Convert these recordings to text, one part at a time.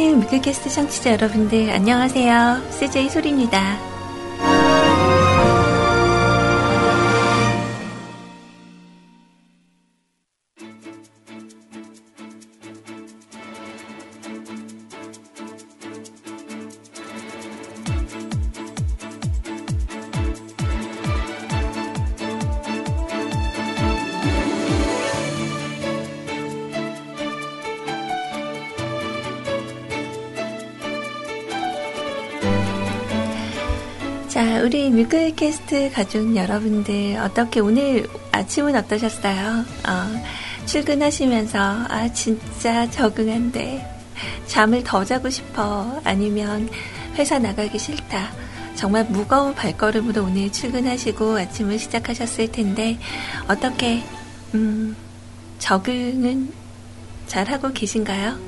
사랑하는 뮤클캐스트 청취자 여러분들 안녕하세요. CJ 소리입니다. 뮤클캐스트 가족 여러분들, 어떻게 오늘 아침은 어떠셨어요? 어, 출근하시면서, 아, 진짜 적응한데. 잠을 더 자고 싶어. 아니면 회사 나가기 싫다. 정말 무거운 발걸음으로 오늘 출근하시고 아침을 시작하셨을 텐데, 어떻게, 음, 적응은 잘 하고 계신가요?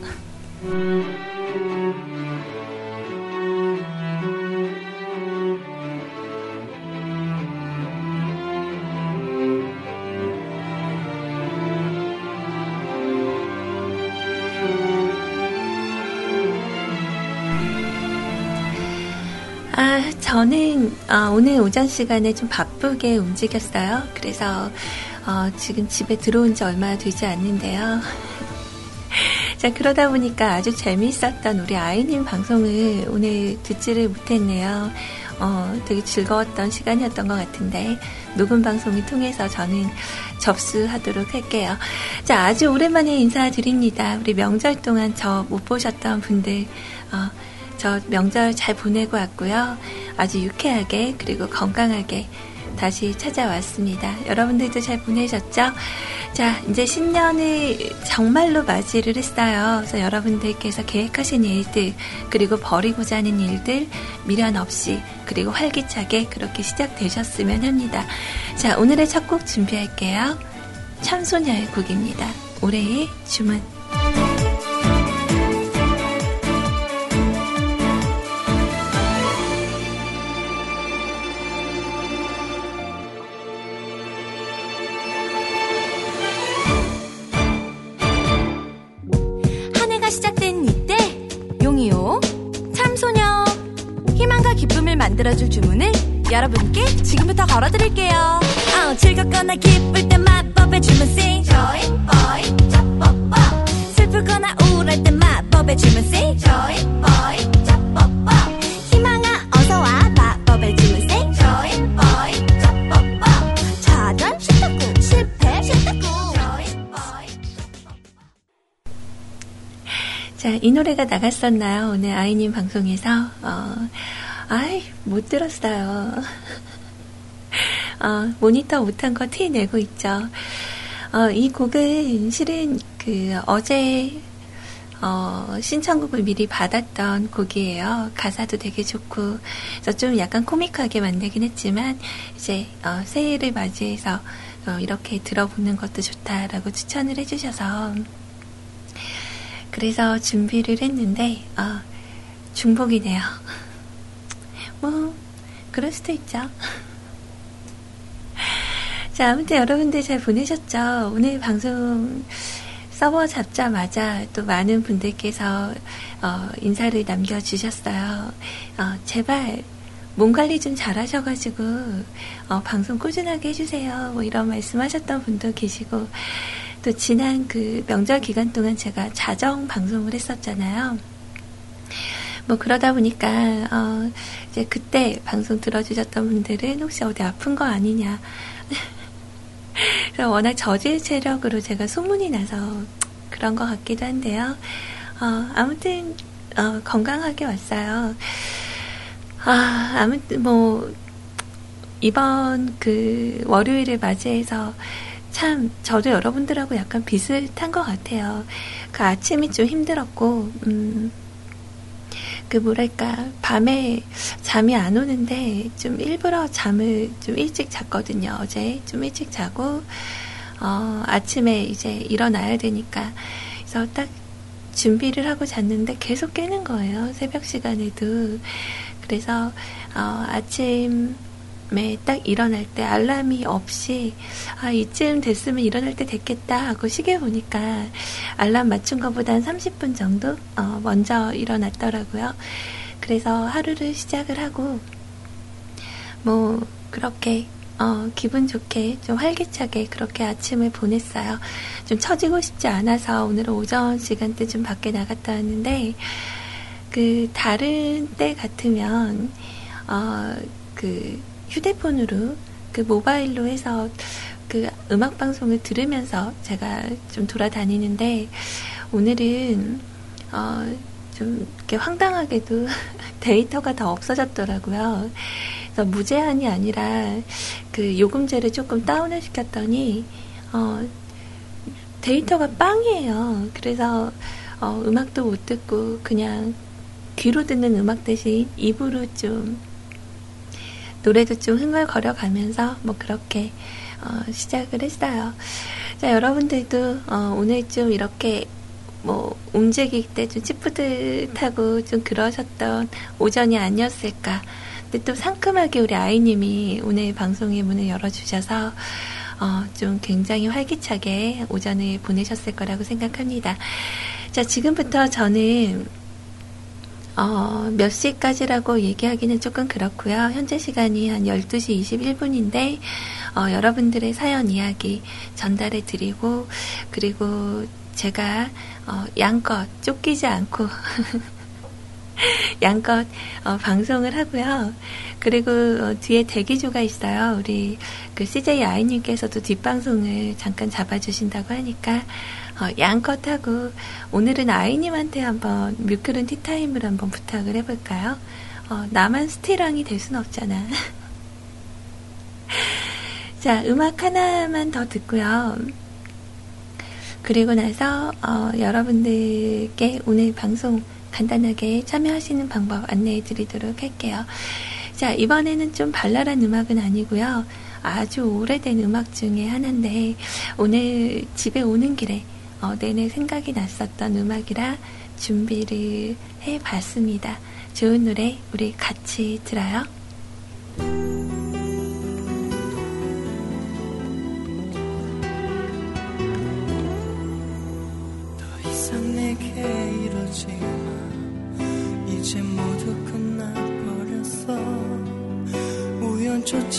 아, 저는 어, 오늘 오전 시간에 좀 바쁘게 움직였어요. 그래서 어, 지금 집에 들어온 지 얼마 되지 않는데요. 자, 그러다 보니까 아주 재미있었던 우리 아이님 방송을 오늘 듣지를 못했네요. 어, 되게 즐거웠던 시간이었던 것 같은데, 녹음 방송을 통해서 저는 접수하도록 할게요. 자, 아주 오랜만에 인사드립니다. 우리 명절 동안 저 못 보셨던 분들, 어, 저 명절 잘 보내고 왔고요. 아주 유쾌하게 그리고 건강하게 다시 찾아왔습니다. 여러분들도 잘 보내셨죠? 자, 이제 신년을 정말로 맞이를 했어요. 그래서 여러분들께서 계획하신 일들, 그리고 버리고자 하는 일들, 미련 없이, 그리고 활기차게 그렇게 시작되셨으면 합니다. 자, 오늘의 첫 곡 준비할게요. 참소녀의 곡입니다. 올해의 주문. 여러분께 지금부터 걸어드릴게요. 아, 즐겁거나 기쁠 때 마법의 주문 sing joy boy 짜뽀뽀 슬프거나 우울할 때 마법의 주문 sing joy boy 짜뽀뽀 희망아 어서 와 마법의 주문 sing joy boy 짜뽀뽀 좌절 실패 실패 실패 joy boy 자, 이 노래가 나갔었나요? 오늘 아이님 방송에서. 어, 아이, 못 들었어요. 어, 모니터 못한 거 티 내고 있죠. 어, 이 곡은 실은 그 어제 어, 신청곡을 미리 받았던 곡이에요. 가사도 되게 좋고, 그래서 좀 약간 코믹하게 만들긴 했지만, 이제, 어, 새해를 맞이해서, 어, 이렇게 들어보는 것도 좋다라고 추천을 해주셔서, 그래서 준비를 했는데, 어, 중복이네요. 뭐, 그럴 수도 있죠. 자, 아무튼 여러분들 잘 보내셨죠? 오늘 방송 서버 잡자마자 또 많은 분들께서 어, 인사를 남겨주셨어요. 어, 제발 몸 관리 좀 잘하셔가지고 어, 방송 꾸준하게 해주세요. 뭐 이런 말씀하셨던 분도 계시고 또 지난 그 명절 기간 동안 제가 자정 방송을 했었잖아요. 뭐 그러다 보니까 어, 이제 그때 방송 들어주셨던 분들은 혹시 어디 아픈 거 아니냐. 그래서 워낙 저질 체력으로 제가 소문이 나서 그런 것 같기도 한데요. 어, 아무튼 어, 건강하게 왔어요. 아, 아무튼 뭐 이번 그 월요일을 맞이해서 참 저도 여러분들하고 약간 비슷한 것 같아요. 그 아침이 좀 힘들었고, 음, 그 뭐랄까 밤에 잠이 안 오는데 좀 일부러 잠을 좀 일찍 잤거든요. 어제 좀 일찍 자고 어, 아침에 이제 일어나야 되니까 그래서 딱 준비를 하고 잤는데 계속 깨는 거예요. 새벽 시간에도 그래서 어, 아침 딱 일어날 때 알람이 없이 아 이쯤 됐으면 일어날 때 됐겠다 하고 시계 보니까 알람 맞춘 것보다 한 30분 정도 어, 먼저 일어났더라고요. 그래서 하루를 시작을 하고 뭐 그렇게 어, 기분 좋게 좀 활기차게 그렇게 아침을 보냈어요. 좀 처지고 싶지 않아서 오늘은 오전 시간대 좀 밖에 나갔다 왔는데 그 다른 때 같으면 어, 그 휴대폰으로 그 모바일로 해서 그 음악 방송을 들으면서 제가 좀 돌아다니는데 오늘은 어, 좀 이렇게 황당하게도 데이터가 다 없어졌더라고요. 그래서 무제한이 아니라 그 요금제를 조금 다운을 시켰더니 어, 데이터가 빵이에요. 그래서 어, 음악도 못 듣고 그냥 귀로 듣는 음악 대신 입으로 좀 노래도 좀 흥얼거려 가면서 뭐 그렇게 어, 시작을 했어요. 자, 여러분들도 어, 오늘 좀 이렇게 뭐 움직일 때 좀 찌뿌듯하고 좀 그러셨던 오전이 아니었을까. 근데 또 상큼하게 우리 아이님이 오늘 방송의 문을 열어주셔서 어, 좀 굉장히 활기차게 오전을 보내셨을 거라고 생각합니다. 자, 지금부터 저는 어, 몇 시까지라고 얘기하기는 조금 그렇고요. 현재 시간이 한 12시 21분인데 어, 여러분들의 사연 이야기 전달해 드리고 그리고 제가 어, 양껏 쫓기지 않고 양껏 어, 방송을 하고요. 그리고 어, 뒤에 대기조가 있어요. 우리 그 CJ 아이님께서도 뒷방송을 잠깐 잡아주신다고 하니까 어, 양껏 하고 오늘은 아이님한테 한번 뮤클은 티타임을 한번 부탁을 해볼까요? 어, 나만 스티랑이 될 순 없잖아. 자, 음악 하나만 더 듣고요. 그리고 나서 어, 여러분들께 오늘 방송 간단하게 참여하시는 방법 안내해 드리도록 할게요. 자, 이번에는 좀 발랄한 음악은 아니고요. 아주 오래된 음악 중에 하나인데 오늘 집에 오는 길에 어, 내내 생각이 났었던 음악이라 준비를 해봤습니다. 좋은 노래 우리 같이 들어요. 더 이상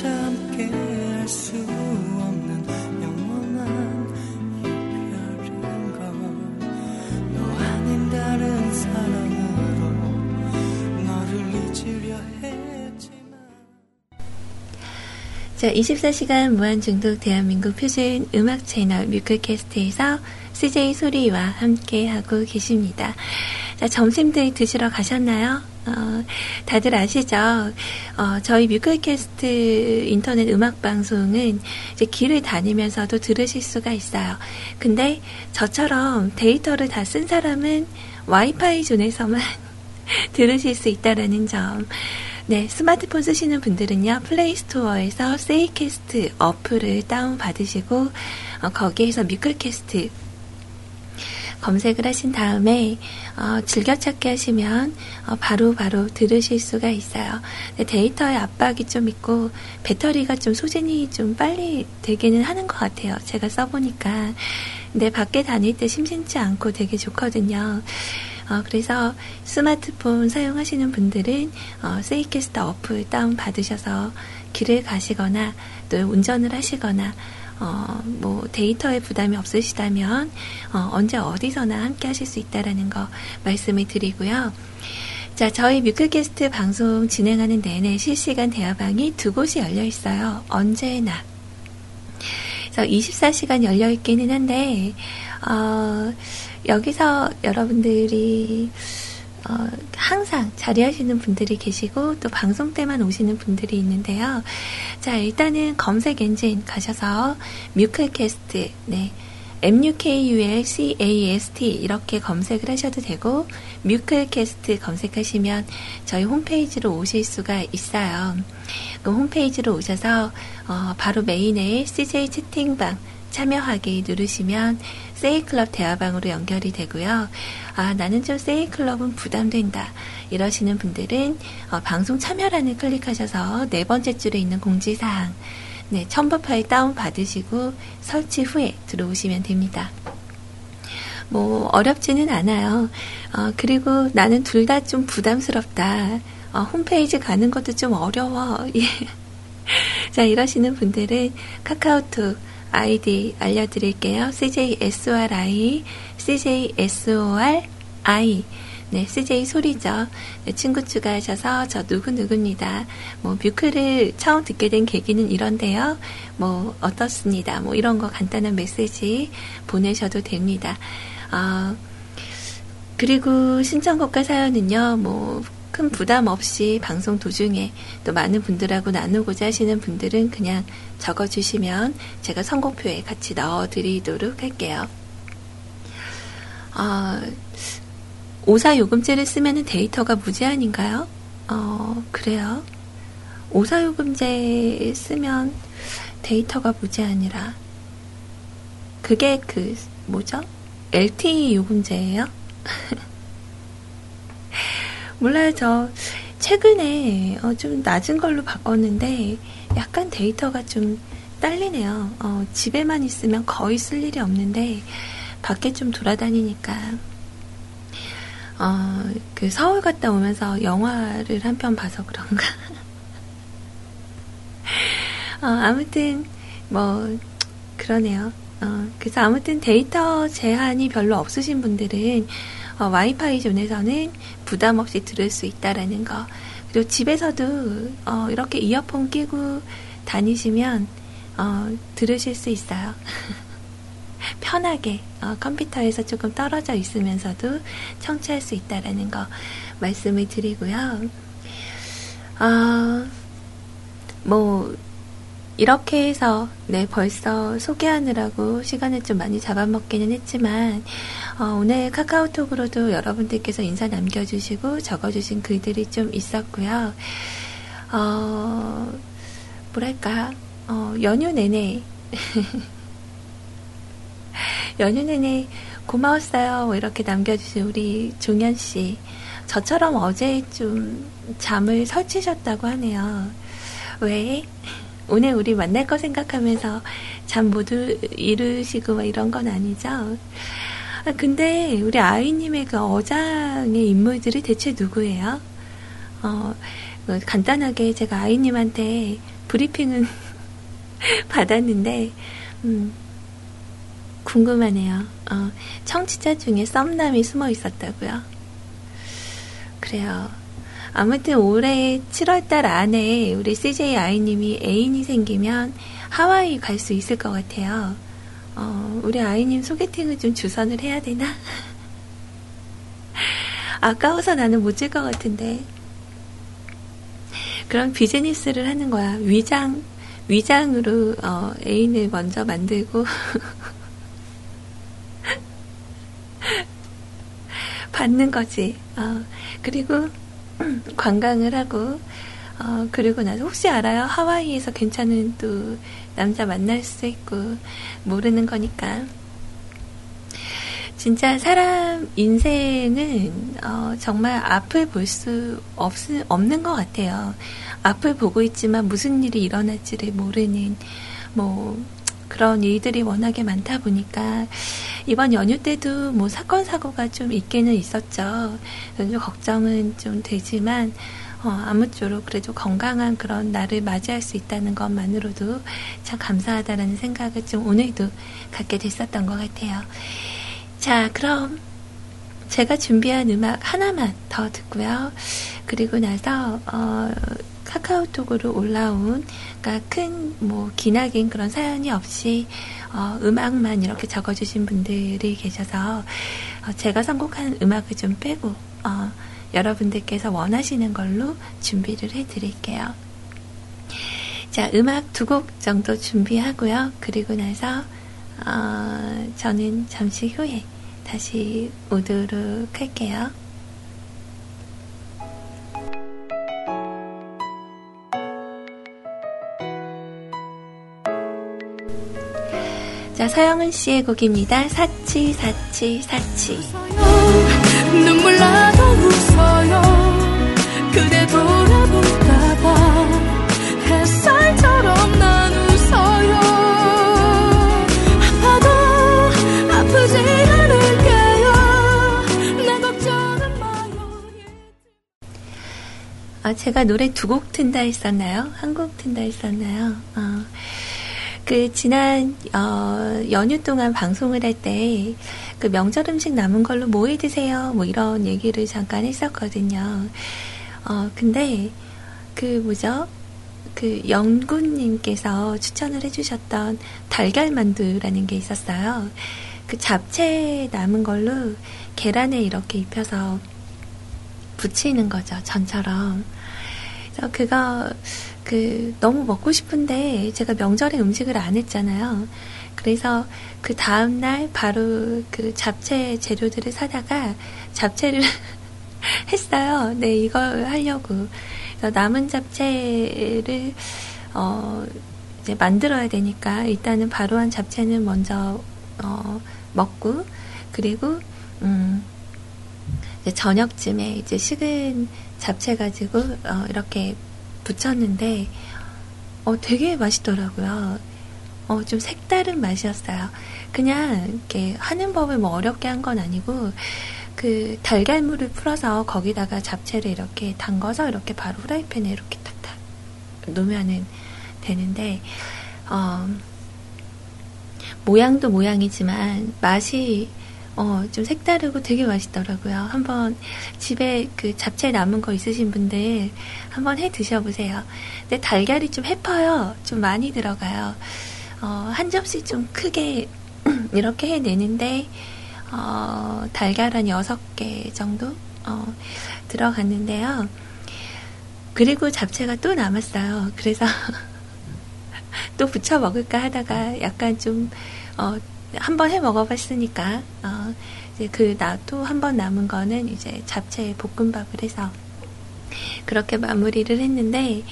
함께 할수 자, 24시간 무한중독 대한민국 표준 음악 채널 뮤클캐스트에서 CJ 소리와 함께 하고 계십니다. 자, 점심들 드시러 가셨나요? 어, 다들 아시죠? 어, 저희 뮤클캐스트 인터넷 음악 방송은 이제 길을 다니면서도 들으실 수가 있어요. 근데 저처럼 데이터를 다 쓴 사람은 와이파이 존에서만 들으실 수 있다라는 점. 네, 스마트폰 쓰시는 분들은요, 플레이스토어에서 세이캐스트 어플을 다운받으시고, 어, 거기에서 뮤클캐스트 검색을 하신 다음에 어, 즐겨찾기 하시면 어, 바로 바로 들으실 수가 있어요. 데이터의 압박이 좀 있고 배터리가 좀 소진이 좀 빨리 되기는 하는 것 같아요. 제가 써보니까. 근데 밖에 다닐 때 심심치 않고 되게 좋거든요. 어, 그래서 스마트폰 사용하시는 분들은 어, 세이캐스터 어플 다운 받으셔서 길을 가시거나 또 운전을 하시거나 어, 뭐 데이터에 부담이 없으시다면 어, 언제 어디서나 함께 하실 수 있다라는 거 말씀을 드리고요. 자, 저희 뮤클캐스트 방송 진행하는 내내 실시간 대화방이 두 곳이 열려 있어요. 언제나. 그래서 24시간 열려 있기는 한데 어, 여기서 여러분들이 어, 항상 자리하시는 분들이 계시고 또 방송 때만 오시는 분들이 있는데요. 자, 일단은 검색 엔진 가셔서 뮤클캐스트, 네. MUKULCAST 이렇게 검색을 하셔도 되고 뮤클캐스트 검색하시면 저희 홈페이지로 오실 수가 있어요. 그 홈페이지로 오셔서 어, 바로 메인에 CJ 채팅방 참여하기 누르시면 세이클럽 대화방으로 연결이 되고요. 아, 나는 좀 세이클럽은 부담된다. 이러시는 분들은 어, 방송 참여란을 클릭하셔서 네 번째 줄에 있는 공지사항, 네, 첨부 파일 다운 받으시고 설치 후에 들어오시면 됩니다. 뭐, 어렵지는 않아요. 어, 그리고 나는 둘 다 좀 부담스럽다. 어, 홈페이지 가는 것도 좀 어려워. 예. 자, 이러시는 분들은 카카오톡, 아이디 알려드릴게요. CJSORI, CJSORI. 네, CJ 소리죠. 네, 친구 추가하셔서 저 누구누구입니다. 뭐, 뮤클을 처음 듣게 된 계기는 이런데요. 뭐, 어떻습니다. 뭐, 이런 거 간단한 메시지 보내셔도 됩니다. 어, 그리고 신청곡과 사연은요, 뭐, 큰 부담 없이 방송 도중에 또 많은 분들하고 나누고자 하시는 분들은 그냥 적어주시면 제가 선곡표에 같이 넣어드리도록 할게요. 어, 오사 요금제를 쓰면 데이터가 무제한인가요? 어, 그래요. 오사 요금제 쓰면 데이터가 무제한이라. 그게 그, 뭐죠? LTE 요금제예요? 몰라요. 저 최근에 어, 좀 낮은 걸로 바꿨는데 약간 데이터가 좀 딸리네요. 어, 집에만 있으면 거의 쓸 일이 없는데 밖에 좀 돌아다니니까 어, 그 서울 갔다 오면서 영화를 한 편 봐서 그런가. 어, 아무튼 뭐 그러네요. 어, 그래서 아무튼 데이터 제한이 별로 없으신 분들은 어, 와이파이 존에서는 부담 없이 들을 수 있다라는 거. 그리고 집에서도 어, 이렇게 이어폰 끼고 다니시면 어, 들으실 수 있어요. 편하게 어, 컴퓨터에서 조금 떨어져 있으면서도 청취할 수 있다라는 거 말씀을 드리고요. 어, 뭐 이렇게 해서 네 벌써 소개하느라고 시간을 좀 많이 잡아먹기는 했지만 어, 오늘 카카오톡으로도 여러분들께서 인사 남겨주시고 적어주신 글들이 좀 있었고요. 어, 뭐랄까 어, 연휴 내내 연휴 내내 고마웠어요. 뭐 이렇게 남겨주신 우리 종현 씨. 저처럼 어제 좀 잠을 설치셨다고 하네요. 왜? 오늘 우리 만날 거 생각하면서 잠 모두 이루시고 막 이런 건 아니죠? 아, 근데 우리 아이님의 그 어장의 인물들이 대체 누구예요? 어, 뭐 간단하게 제가 아이님한테 브리핑은 받았는데, 음, 궁금하네요. 어, 청취자 중에 썸남이 숨어 있었다고요? 그래요. 아무튼 올해 7월달 안에 우리 CJ 아이님이 애인이 생기면 하와이 갈 수 있을 것 같아요. 어, 우리 아이님 소개팅을 좀 주선을 해야 되나? 아까워서 나는 못 질 것 같은데. 그럼 비즈니스를 하는 거야. 위장, 위장으로, 어, 애인을 먼저 만들고. 받는 거지. 어, 그리고 관광을 하고 어, 그리고 나서 혹시 알아요? 하와이에서 괜찮은 또 남자 만날 수 있고 모르는 거니까. 진짜 사람 인생은 어, 정말 앞을 볼 수 없는 것 같아요. 앞을 보고 있지만 무슨 일이 일어날지를 모르는 뭐 그런 일들이 워낙에 많다 보니까 이번 연휴 때도 뭐 사건 사고가 좀 있기는 있었죠. 좀 걱정은 좀 되지만 어, 아무쪼록 그래도 건강한 그런 날을 맞이할 수 있다는 것만으로도 참 감사하다라는 생각을 좀 오늘도 갖게 됐었던 것 같아요. 자, 그럼 제가 준비한 음악 하나만 더 듣고요. 그리고 나서 어, 카카오톡으로 올라온 그러니까 큰 뭐 기나긴 그런 사연이 없이 어, 음악만 이렇게 적어주신 분들이 계셔서 어, 제가 선곡한 음악을 좀 빼고 어, 여러분들께서 원하시는 걸로 준비를 해드릴게요. 자, 음악 두 곡 정도 준비하고요. 그리고 나서, 어, 저는 잠시 후에 다시 오도록 할게요. 자, 서영은 씨의 곡입니다. 사치, 사치, 사치. 눈물 나도 웃어요. 그대 돌아볼까봐 햇살처럼 난 웃어요. 아파도 아프지 않을게요. 내 걱정은 마요. 아, 제가 노래 두 곡 튼다 했었나요? 한 곡 튼다 했었나요? 어. 그 지난 어, 연휴 동안 방송을 할 때 그 명절 음식 남은 걸로 뭐 해 드세요? 뭐 이런 얘기를 잠깐 했었거든요. 어 근데 그 뭐죠? 그 영구님께서 추천을 해주셨던 달걀 만두라는 게 있었어요. 그 잡채 남은 걸로 계란에 이렇게 입혀서 붙이는 거죠. 전처럼. 그래서 그거 그 너무 먹고 싶은데 제가 명절에 음식을 안 했잖아요. 그래서 그 다음 날 바로 그 잡채 재료들을 사다가 잡채를 했어요. 네, 이걸 하려고. 그래서 남은 잡채를 어 이제 만들어야 되니까 일단은 바로 한 잡채는 먼저 어 먹고 그리고 음 이제 저녁쯤에 이제 식은 잡채 가지고 어 이렇게 붙였는데 어, 되게 맛있더라고요. 어, 좀 색다른 맛이었어요. 그냥 이렇게 하는 법을 뭐 어렵게 한 건 아니고 그 달걀물을 풀어서 거기다가 잡채를 이렇게 담궈서 이렇게 바로 후라이팬에 이렇게 탁탁 놓으면은 되는데 어, 모양도 모양이지만 맛이 어, 좀 색다르고 되게 맛있더라고요. 한번 집에 그 잡채 남은 거 있으신 분들 한번 해 드셔보세요. 근데 달걀이 좀 해퍼요. 좀 많이 들어가요. 어, 한 접시 좀 크게 이렇게 해내는데, 어, 달걀 한 6개 정도, 어, 들어갔는데요. 그리고 잡채가 또 남았어요. 그래서 또 부쳐 먹을까 하다가 약간 좀, 어, 한번 해 먹어봤으니까 어, 이제 그 나도 한 번 남은 거는 이제 잡채 볶음밥을 해서 그렇게 마무리를 했는데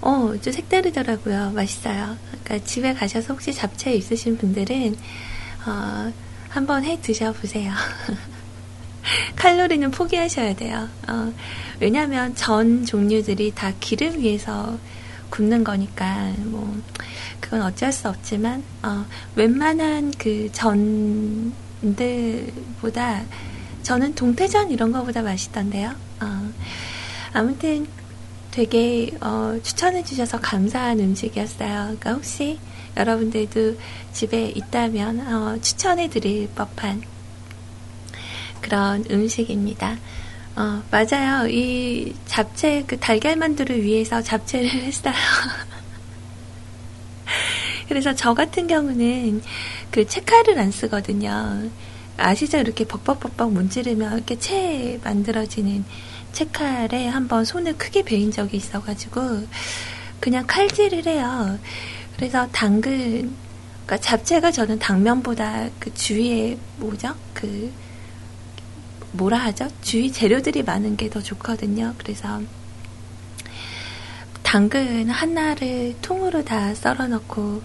어, 좀 색다르더라고요. 맛있어요. 그러니까 집에 가셔서 혹시 잡채 있으신 분들은 어, 한번 해 드셔보세요. 칼로리는 포기하셔야 돼요. 어, 왜냐하면 전 종류들이 다 기름 위에서 굽는 거니까 뭐 그건 어쩔 수 없지만 어, 웬만한 그 전들보다 저는 동태전 이런 거보다 맛있던데요. 어, 아무튼 되게 어, 추천해 주셔서 감사한 음식이었어요. 그러니까 혹시 여러분들도 집에 있다면 어, 추천해 드릴 법한 그런 음식입니다. 어, 맞아요. 이 잡채, 그 달걀 만두를 위해서 잡채를 했어요. 그래서 저 같은 경우는 그 채칼을 안 쓰거든요. 아시죠? 이렇게 벅벅벅벅 문지르면 이렇게 채 만들어지는 채칼에 한번 손을 크게 베인 적이 있어가지고 그냥 칼질을 해요. 그래서 당근, 그러니까 잡채가 저는 당면보다 그 주위에 뭐죠? 그 뭐라 하죠? 주위 재료들이 많은 게 더 좋거든요. 그래서 당근 하나를 통으로 다 썰어 넣고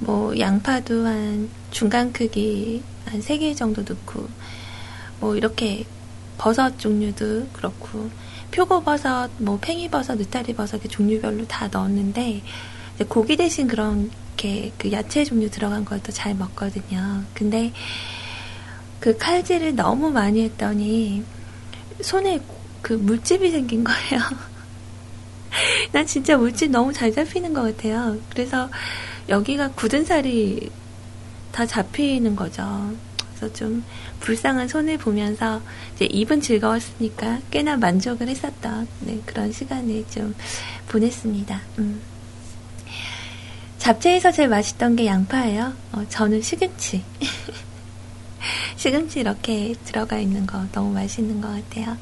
뭐 양파도 한 중간 크기 한 3개 정도 넣고 뭐 이렇게 버섯 종류도 그렇고 표고버섯, 뭐 팽이버섯, 느타리버섯 종류별로 다 넣었는데 고기 대신 그런 게그 야채 종류 들어간 것도 잘 먹거든요. 근데 그 칼질을 너무 많이 했더니 손에 그 물집이 생긴 거예요. 난 진짜 물집 너무 잘 잡히는 것 같아요. 그래서 여기가 굳은 살이 다 잡히는 거죠. 그래서 좀 불쌍한 손을 보면서 이제 입은 즐거웠으니까 꽤나 만족을 했었던 네, 그런 시간을 좀 보냈습니다. 음. 잡채에서 제일 맛있던 게 양파예요. 어, 저는 시금치. 시금치 이렇게 들어가 있는 거 너무 맛있는 것 같아요.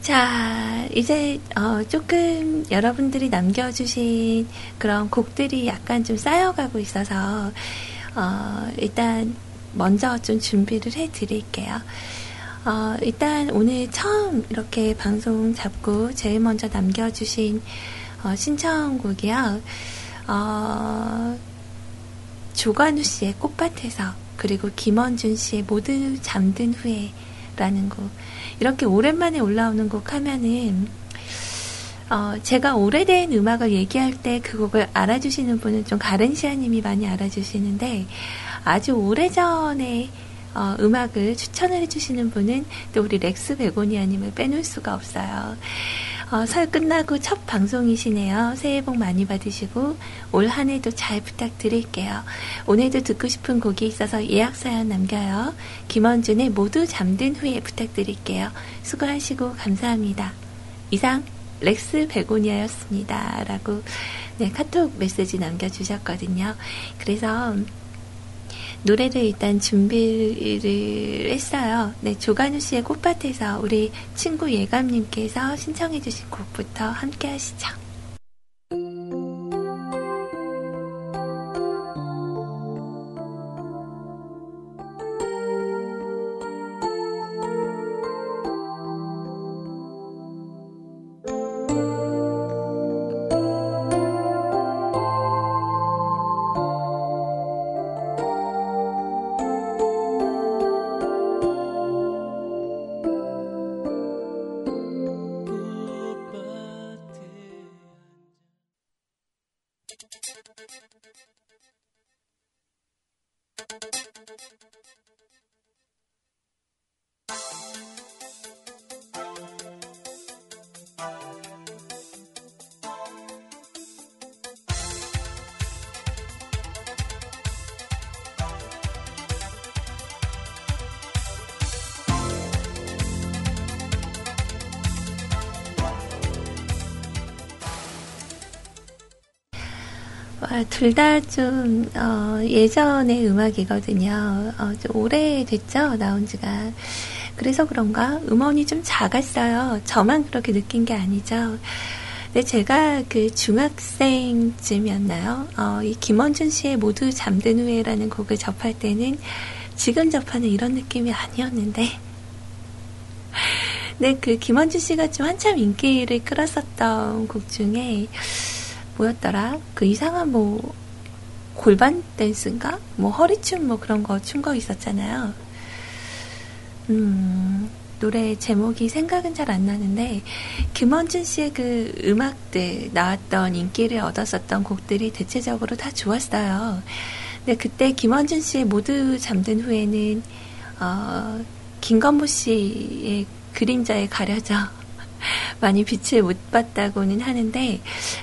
자, 이제 어, 조금 여러분들이 남겨주신 그런 곡들이 약간 좀 쌓여가고 있어서 어, 일단 먼저 좀 준비를 해드릴게요. 어, 일단 오늘 처음 이렇게 방송 잡고 제일 먼저 남겨주신 어, 신청곡이요. 어, 조관우 씨의 꽃밭에서 그리고 김원준 씨의 모두 잠든 후에라는 곡 이렇게 오랜만에 올라오는 곡 하면은 어, 제가 오래된 음악을 얘기할 때 그 곡을 알아주시는 분은 좀 가른시아님이 많이 알아주시는데 아주 오래전에 어, 음악을 추천을 해주시는 분은 또 우리 렉스 베고니아님을 빼놓을 수가 없어요. 어, 설 끝나고 첫 방송이시네요. 새해 복 많이 받으시고 올 한 해도 잘 부탁드릴게요. 오늘도 듣고 싶은 곡이 있어서 예약 사연 남겨요. 김원준의 모두 잠든 후에 부탁드릴게요. 수고하시고 감사합니다. 이상 렉스 베고니아였습니다. 라고 네, 카톡 메시지 남겨주셨거든요. 그래서 노래를 일단 준비를 했어요. 네, 조간우 씨의 꽃밭에서 우리 친구 예감님께서 신청해 주신 곡부터 함께 하시죠. 둘다 좀, 어, 예전의 음악이거든요. 어, 좀 오래됐죠? 나온 지가. 그래서 그런가? 음원이 좀 작았어요. 저만 그렇게 느낀 게 아니죠. 근데 제가 그 중학생쯤이었나요? 어, 이 김원준 씨의 모두 잠든 후에라는 곡을 접할 때는 지금 접하는 이런 느낌이 아니었는데. 네, 그 김원준 씨가 좀 한참 인기를 끌었었던 곡 중에 뭐였더라? 그 이상한 뭐 골반 댄스인가? 뭐 허리춤 뭐 그런 거 춘 거 있었잖아요. 음, 노래 제목이 생각은 잘 안 나는데 김원준 씨의 그 음악들 나왔던 인기를 얻었었던 곡들이 대체적으로 다 좋았어요. 근데 그때 김원준 씨의 모두 잠든 후에는 어, 김건모 씨의 그림자에 가려져 많이 빛을 못 봤다고는 하는데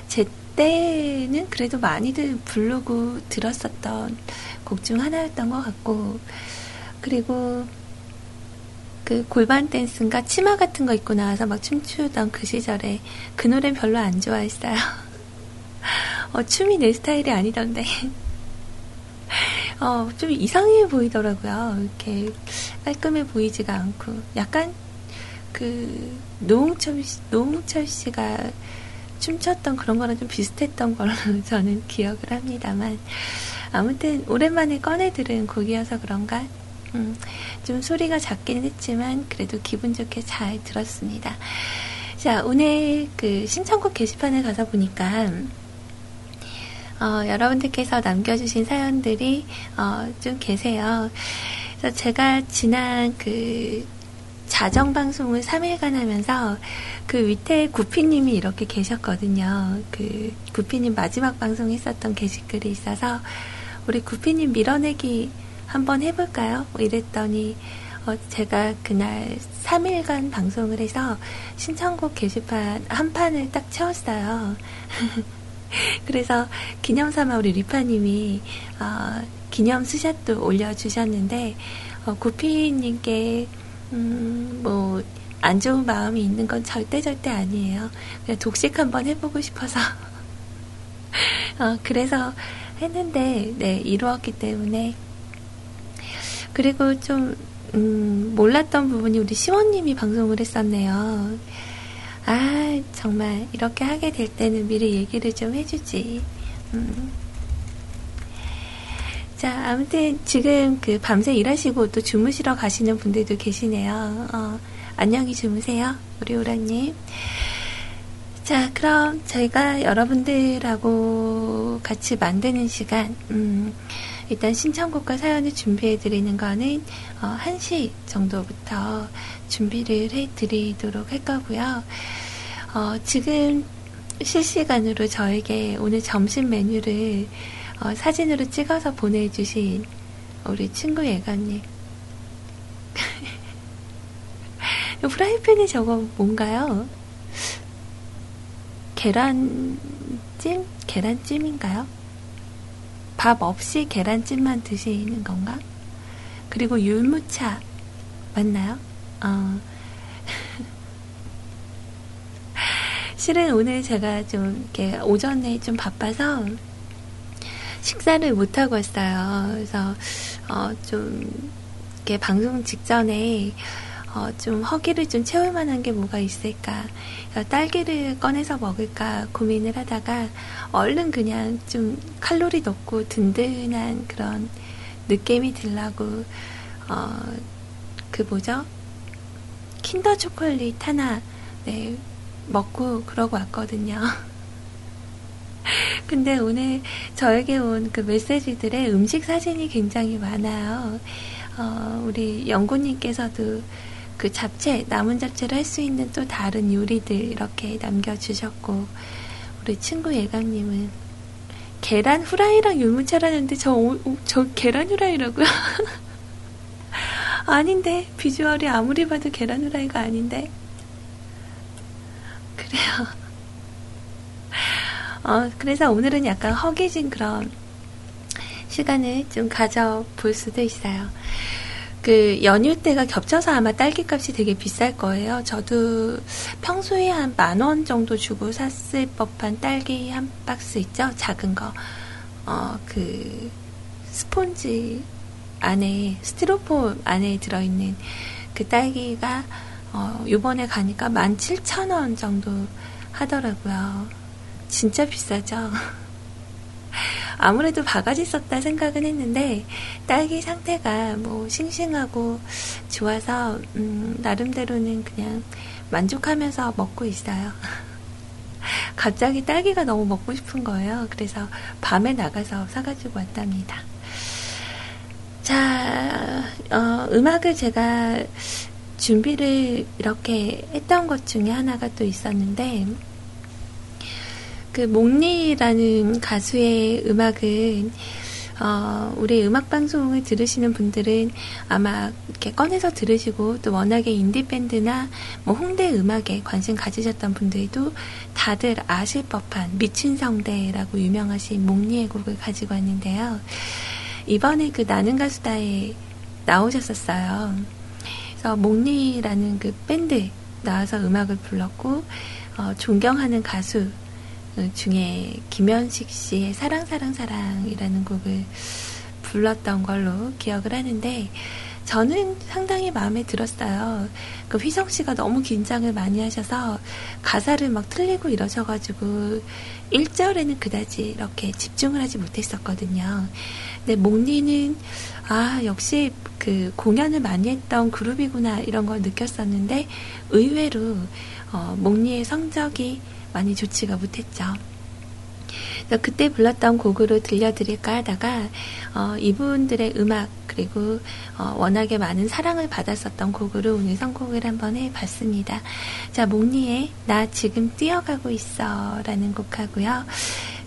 제 때는 그래도 많이들 부르고 들었었던 곡 중 하나였던 것 같고, 그리고 그 골반 댄스인가 치마 같은 거 입고 나와서 막 춤추던 그 시절에 그 노래 별로 안 좋아했어요. 어, 춤이 내 스타일이 아니던데. 어, 좀 이상해 보이더라고요. 이렇게 깔끔해 보이지가 않고. 약간 그 노홍철, 씨, 노홍철 씨가 춤췄던 그런 거랑 좀 비슷했던 걸로 저는 기억을 합니다만 아무튼 오랜만에 꺼내 들은 곡이어서 그런가 음, 좀 소리가 작긴 했지만 그래도 기분 좋게 잘 들었습니다. 자 오늘 그 신청곡 게시판에 가서 보니까 어, 여러분들께서 남겨주신 사연들이 어, 좀 계세요. 그래서 제가 지난 그 자정 방송을 3일간 하면서 그 밑에 구피님이 이렇게 계셨거든요. 그 구피님 마지막 방송 했었던 게시글이 있어서 우리 구피님 밀어내기 한번 해볼까요? 뭐 이랬더니 어, 제가 그날 3일간 방송을 해서 신청곡 게시판 한 판을 딱 채웠어요. 그래서 기념 삼아 우리 리파님이 어, 기념 스샷도 올려주셨는데 어, 구피님께 음, 뭐, 안 좋은 마음이 있는 건 절대 절대 아니에요. 그냥 독식 한번 해보고 싶어서. 어, 그래서 했는데, 네, 이루었기 때문에. 그리고 좀, 음, 몰랐던 부분이 우리 시원님이 방송을 했었네요. 정말 이렇게 하게 될 때는 미리 얘기를 좀 해주지. 음. 자, 아무튼 지금 그 밤새 일하시고 또 주무시러 가시는 분들도 계시네요. 어, 안녕히 주무세요. 우리 오라님. 자, 그럼 저희가 여러분들하고 같이 만드는 시간, 음, 일단 신청곡과 사연을 준비해 드리는 거는 어, 1시 정도부터 준비를 해 드리도록 할 거고요. 어, 지금 실시간으로 저에게 오늘 점심 메뉴를 어, 사진으로 찍어서 보내주신 우리 친구 예감님. 프라이팬에 저거 뭔가요? 계란찜? 계란찜인가요? 밥 없이 계란찜만 드시는 건가? 그리고 율무차 맞나요? 어. 실은 오늘 제가 좀 이렇게 오전에 좀 바빠서 식사를 못 하고 왔어요. 그래서 어, 좀 이렇게 방송 직전에 어, 좀 허기를 좀 채울 만한 게 뭐가 있을까. 딸기를 꺼내서 먹을까 고민을 하다가 얼른 그냥 좀 칼로리 높고 든든한 그런 느낌이 들라고, 어, 그 뭐죠? 킨더 초콜릿 하나, 네, 먹고 그러고 왔거든요. 근데 오늘 저에게 온 그 메시지들의 음식 사진이 굉장히 많아요. 어, 우리 연구님께서도 그 잡채, 남은 잡채를 할 수 있는 또 다른 요리들 이렇게 남겨주셨고, 우리 친구 예감님은 계란 후라이랑 유무차라는데 저, 저 계란 후라이라고요? 아닌데, 비주얼이 아무리 봐도 계란 후라이가 아닌데. 그래요. 어, 그래서 오늘은 약간 허기진 그런 시간을 좀 가져볼 수도 있어요. 그 연휴 때가 겹쳐서 아마 딸기 값이 되게 비쌀 거예요. 저도 평소에 한 만 원 정도 주고 샀을 법한 딸기 한 박스 있죠? 작은 거. 어, 그 스폰지 안에 스티로폼 안에 들어있는 그 딸기가 어, 요번에 가니까 17,000원 정도 하더라고요. 진짜 비싸죠? 아무래도 바가지 썼다 생각은 했는데 딸기 상태가 뭐 싱싱하고 좋아서 음, 나름대로는 그냥 만족하면서 먹고 있어요. 갑자기 딸기가 너무 먹고 싶은 거예요. 그래서 밤에 나가서 사가지고 왔답니다. 자, 어, 음악을 제가 준비를 이렇게 했던 것 중에 하나가 또 있었는데, 그 몽니라는 가수의 음악은 어, 우리 음악 방송을 들으시는 분들은 아마 이렇게 꺼내서 들으시고 또 워낙에 인디 밴드나 뭐 홍대 음악에 관심 가지셨던 분들도 다들 아실 법한 미친 성대라고 유명하신 몽니의 곡을 가지고 왔는데요. 이번에 그 나는 가수다에 나오셨었어요. 그래서 몽니라는 그 밴드 나와서 음악을 불렀고 어, 존경하는 가수 그 중에 김현식 씨의 사랑 사랑 사랑이라는 곡을 불렀던 걸로 기억을 하는데 저는 상당히 마음에 들었어요. 그 휘성 씨가 너무 긴장을 많이 하셔서 가사를 막 틀리고 이러셔가지고 1절에는 그다지 이렇게 집중을 하지 못했었거든요. 근데 몽니는 아 역시 그 공연을 많이 했던 그룹이구나 이런 걸 느꼈었는데 의외로 어, 몽니의 성적이 많이 좋지가 못했죠. 그때 불렀던 곡으로 들려드릴까 하다가 어, 이분들의 음악 그리고 어, 워낙에 많은 사랑을 받았었던 곡으로 오늘 선곡을 한번 해봤습니다. 자 몽니의 나 지금 뛰어가고 있어 라는 곡하고요.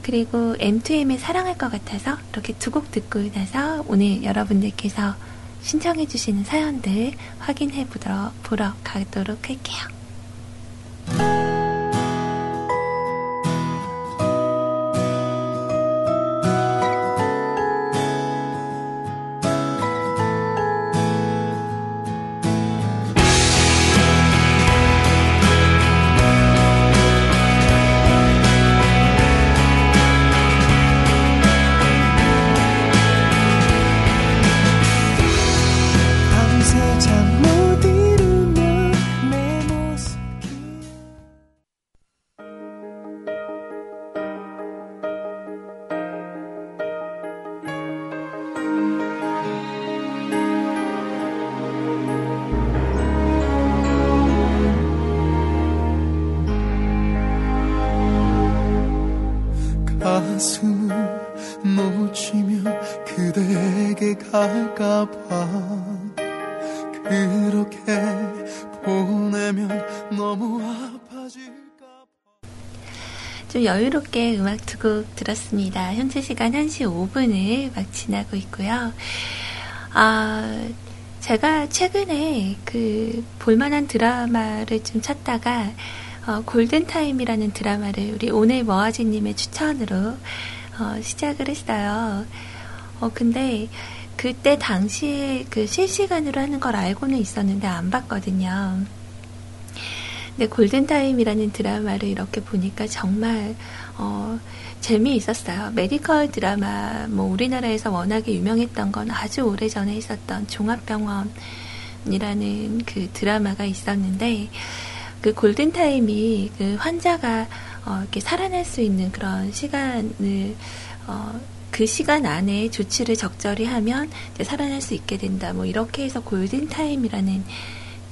그리고 M2M의 사랑할 것 같아서 이렇게 두 곡 듣고 나서 오늘 여러분들께서 신청해 주시는 사연들 확인해 보러 가도록 할게요. 보내면 너무 아파질까 좀 여유롭게 음악 두 곡 들었습니다. 현재 시간 1시 5분을 막 지나고 있고요. 아, 제가 최근에 그 볼만한 드라마를 좀 찾다가 어, 골든타임이라는 드라마를 우리 오늘 머아지님의 추천으로 어, 시작을 했어요. 어, 근데 그때 당시에 그 실시간으로 하는 걸 알고는 있었는데 안 봤거든요. 근데 골든타임이라는 드라마를 이렇게 보니까 정말 어, 재미있었어요. medical 드라마, 뭐 우리나라에서 워낙에 유명했던 건 아주 오래 전에 있었던 종합병원이라는 그 드라마가 있었는데 그 골든타임이 그 환자가 어, 이렇게 살아날 수 있는 그런 시간을 어, 그 시간 안에 조치를 적절히 하면 살아날 수 있게 된다. 뭐 이렇게 해서 골든 타임이라는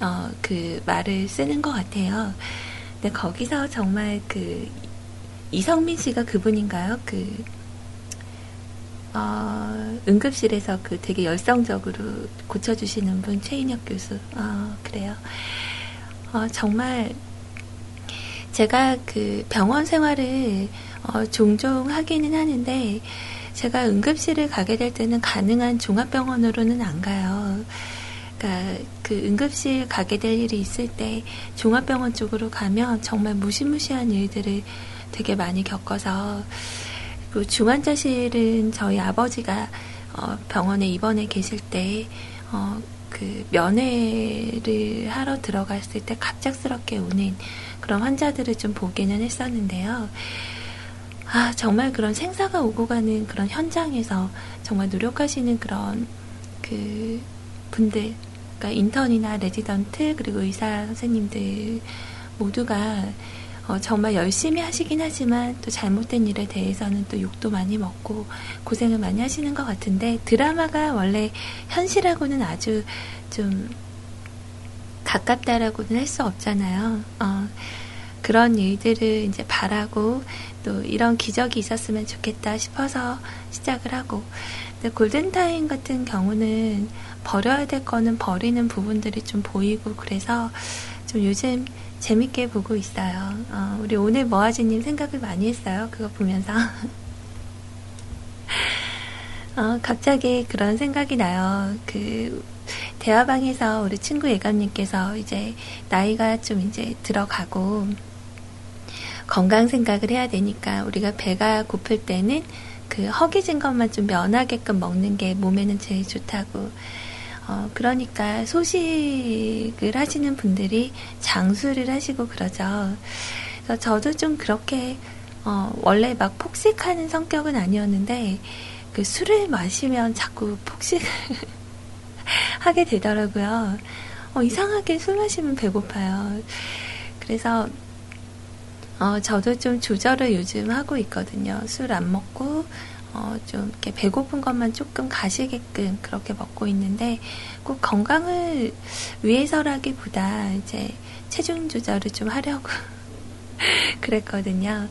어, 그 말을 쓰는 것 같아요. 근데 거기서 정말 그 이성민 씨가 그분인가요? 그 어, 응급실에서 그 되게 열성적으로 고쳐주시는 분 최인혁 교수. 어, 그래요. 어, 정말 제가 그 병원 생활을 어, 종종 하기는 하는데 제가 응급실을 가게 될 때는 가능한 종합병원으로는 안 가요. 그러니까 그 응급실 가게 될 일이 있을 때 종합병원 쪽으로 가면 정말 무시무시한 일들을 되게 많이 겪어서 그 중환자실은 저희 아버지가 어 병원에 입원해 계실 때 어 그 면회를 하러 들어갔을 때 갑작스럽게 오는 그런 환자들을 좀 보기는 했었는데요. 아, 정말 그런 생사가 오고 가는 그런 현장에서 정말 노력하시는 그런 그 분들, 그러니까 인턴이나 레지던트, 그리고 의사 선생님들 모두가 어, 정말 열심히 하시긴 하지만 또 잘못된 일에 대해서는 또 욕도 많이 먹고 고생을 많이 하시는 것 같은데 드라마가 원래 현실하고는 아주 좀 가깝다라고는 할 수 없잖아요. 어, 그런 일들을 이제 바라고 또 이런 기적이 있었으면 좋겠다 싶어서 시작을 하고 골든타임 같은 경우는 버려야 될 거는 버리는 부분들이 좀 보이고 그래서 좀 요즘 재밌게 보고 있어요. 어, 우리 오늘 머아지님 생각을 많이 했어요. 그거 보면서. 어, 갑자기 그런 생각이 나요. 그, 대화방에서 우리 친구 예감님께서 이제 나이가 좀 이제 들어가고, 건강 생각을 해야 되니까 우리가 배가 고플 때는 그 허기진 것만 좀 면하게끔 먹는 게 몸에는 제일 좋다고. 어, 그러니까 소식을 하시는 분들이 장수를 하시고 그러죠. 그래서 저도 좀 그렇게, 어, 원래 막 폭식하는 성격은 아니었는데, 그 술을 마시면 자꾸 폭식을 하게 되더라고요. 어, 이상하게 술 마시면 배고파요. 그래서 어, 저도 좀 조절을 요즘 하고 있거든요. 술 안 먹고, 어, 좀 이렇게 배고픈 것만 조금 가시게끔 그렇게 먹고 있는데, 꼭 건강을 위해서라기보다 이제 체중 조절을 좀 하려고 그랬거든요.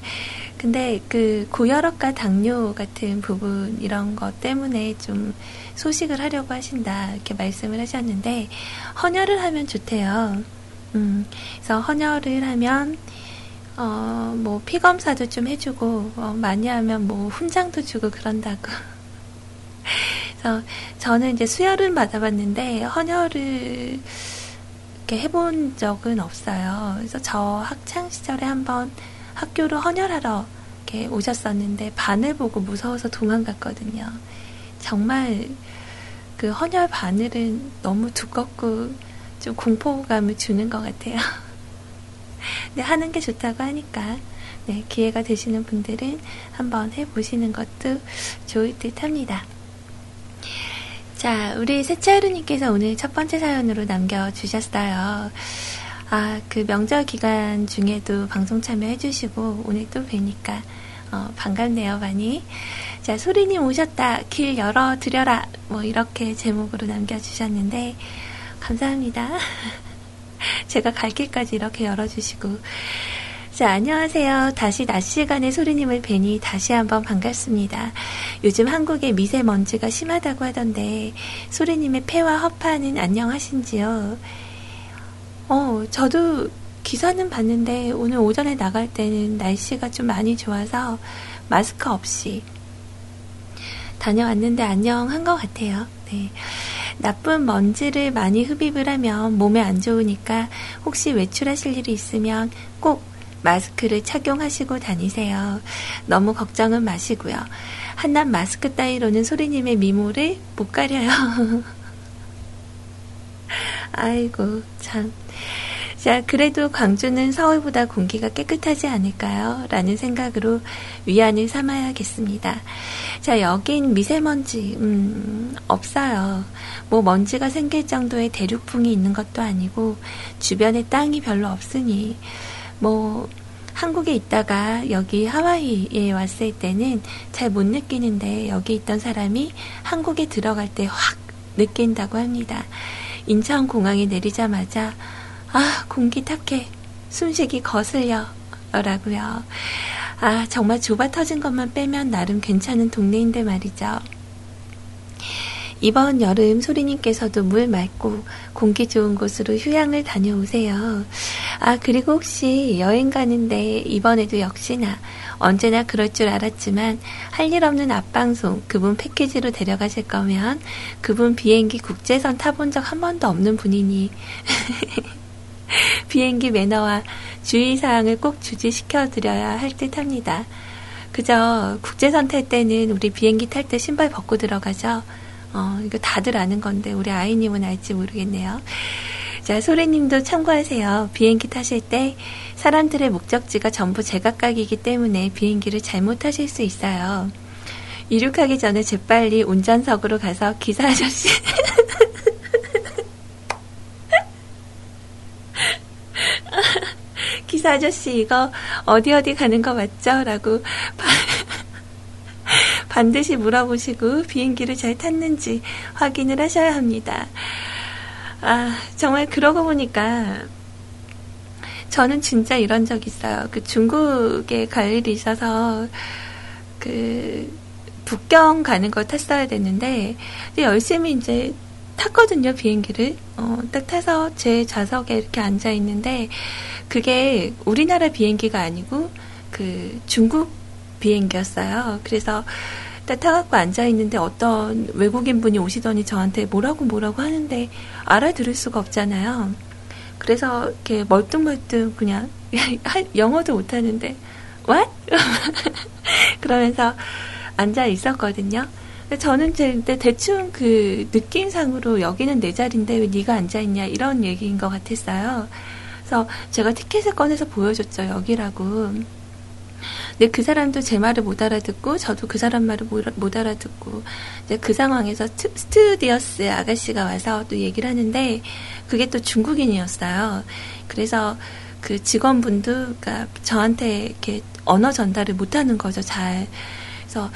근데 그 고혈압과 당뇨 같은 부분 이런 것 때문에 좀 소식을 하려고 하신다 이렇게 말씀을 하셨는데 헌혈을 하면 좋대요. 음, 그래서 헌혈을 하면 어, 뭐, 피 검사도 좀 해주고, 어, 많이 하면 뭐, 훈장도 주고 그런다고. 그래서 저는 이제 수혈은 받아봤는데, 헌혈을 이렇게 해본 적은 없어요. 그래서 저 학창시절에 한번 학교로 헌혈하러 이렇게 오셨었는데, 바늘 보고 무서워서 도망갔거든요. 정말 그 헌혈 바늘은 너무 두껍고 좀 공포감을 주는 것 같아요. 네, 하는 게 좋다고 하니까 네, 기회가 되시는 분들은 한번 해보시는 것도 좋을 듯 합니다. 자, 우리 세차하루님께서 오늘 첫 번째 사연으로 남겨주셨어요. 아, 그 명절 기간 중에도 방송 참여해주시고, 오늘 또 뵈니까, 어, 반갑네요, 많이. 자, 소리님 오셨다. 길 열어드려라. 뭐, 이렇게 제목으로 남겨주셨는데, 감사합니다. 제가 갈 길까지 이렇게 열어주시고. 자, 안녕하세요. 다시 낮 시간에 소리님을 뵈니 다시 한번 반갑습니다. 요즘 한국에 미세먼지가 심하다고 하던데, 소리님의 폐와 허파는 안녕하신지요? 어, 저도 기사는 봤는데, 오늘 오전에 나갈 때는 날씨가 좀 많이 좋아서 마스크 없이 다녀왔는데 안녕한 것 같아요. 네. 나쁜 먼지를 많이 흡입을 하면 몸에 안 좋으니까 혹시 외출하실 일이 있으면 꼭 마스크를 착용하시고 다니세요. 너무 걱정은 마시고요. 한낱 마스크 따위로는 소리님의 미모를 못 가려요. 아이고, 참. 자, 그래도 광주는 서울보다 공기가 깨끗하지 않을까요? 라는 생각으로 위안을 삼아야겠습니다. 자, 여긴 미세먼지, 음, 없어요. 뭐 먼지가 생길 정도의 대륙풍이 있는 것도 아니고, 주변에 땅이 별로 없으니, 뭐, 한국에 있다가 여기 하와이에 왔을 때는 잘 못 느끼는데, 여기 있던 사람이 한국에 들어갈 때 확 느낀다고 합니다. 인천공항에 내리자마자, 아, 공기 탁해. 숨쉬기 거슬려. 라고요. 아, 정말 좁아 터진 것만 빼면 나름 괜찮은 동네인데 말이죠. 이번 여름 소리님께서도 물 맑고 공기 좋은 곳으로 휴양을 다녀오세요. 아, 그리고 혹시 여행 가는데 이번에도 역시나 언제나 그럴 줄 알았지만 할 일 없는 앞방송 그분 패키지로 데려가실 거면 그분 비행기 국제선 타본 적 한 번도 없는 분이니 비행기 매너와 주의사항을 꼭 주지시켜 드려야 할 듯 합니다. 그저 국제선 탈 때는 우리 비행기 탈 때 신발 벗고 들어가죠. 어, 이거 다들 아는 건데 우리 아이님은 알지 모르겠네요. 자, 소리님도 참고하세요. 비행기 타실 때 사람들의 목적지가 전부 제각각이기 때문에 비행기를 잘못 타실 수 있어요. 이륙하기 전에 재빨리 운전석으로 가서 기사 아저씨 기사 아저씨 이거 어디 어디 가는 거 맞죠? 라고 반드시 물어보시고 비행기를 잘 탔는지 확인을 하셔야 합니다. 아, 정말 그러고 보니까 저는 진짜 이런 적 있어요. 그 중국에 갈 일이 있어서 그 북경 가는 걸 탔어야 됐는데 열심히 이제 탔거든요 비행기를 어, 딱 타서 제 좌석에 이렇게 앉아 있는데 그게 우리나라 비행기가 아니고 그 중국 비행기였어요. 그래서 딱 타갖고 앉아 있는데 어떤 외국인 분이 오시더니 저한테 뭐라고 뭐라고 하는데 알아들을 수가 없잖아요. 그래서 이렇게 멀뚱멀뚱 그냥 영어도 못하는데 what? 그러면서 앉아 있었거든요. 저는 제 대충 그 느낌상으로 여기는 내 자리인데 왜 네가 앉아 있냐 이런 얘기인 것 같았어요. 그래서 제가 티켓을 꺼내서 보여줬죠. 여기라고. 근데 그 사람도 제 말을 못 알아듣고 저도 그 사람 말을 못 알아듣고 이제 그 상황에서 스튜디오스 아가씨가 와서 또 얘기를 하는데 그게 또 중국인이었어요. 그래서 그 직원분도 그러니까 저한테 이렇게 언어 전달을 못하는 거죠. 잘. 그래서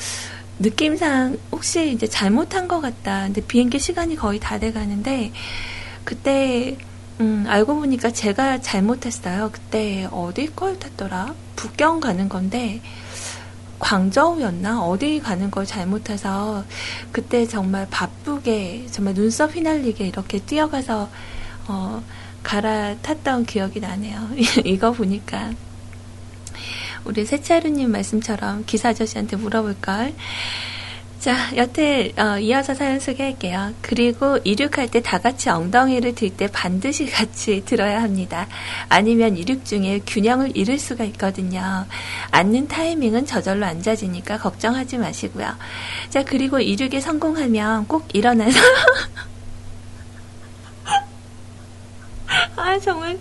느낌상 혹시 이제 잘못한 것 같다. 근데 비행기 시간이 거의 다 돼가는데 그때 음, 알고 보니까 제가 잘못했어요. 그때 어디 걸 탔더라? 북경 가는 건데, 광저우였나? 어디 가는 걸 잘못해서, 그때 정말 바쁘게, 정말 눈썹 휘날리게 이렇게 뛰어가서, 어, 갈아탔던 기억이 나네요. 이거 보니까. 우리 세차루님 말씀처럼 기사 아저씨한테 물어볼걸. 자, 여태 어, 이어서 사연 소개할게요. 그리고 이륙할 때 다 같이 엉덩이를 들 때 반드시 같이 들어야 합니다. 아니면 이륙 중에 균형을 잃을 수가 있거든요. 앉는 타이밍은 저절로 앉아지니까 걱정하지 마시고요. 자, 그리고 이륙에 성공하면 꼭 일어나서 아, 정말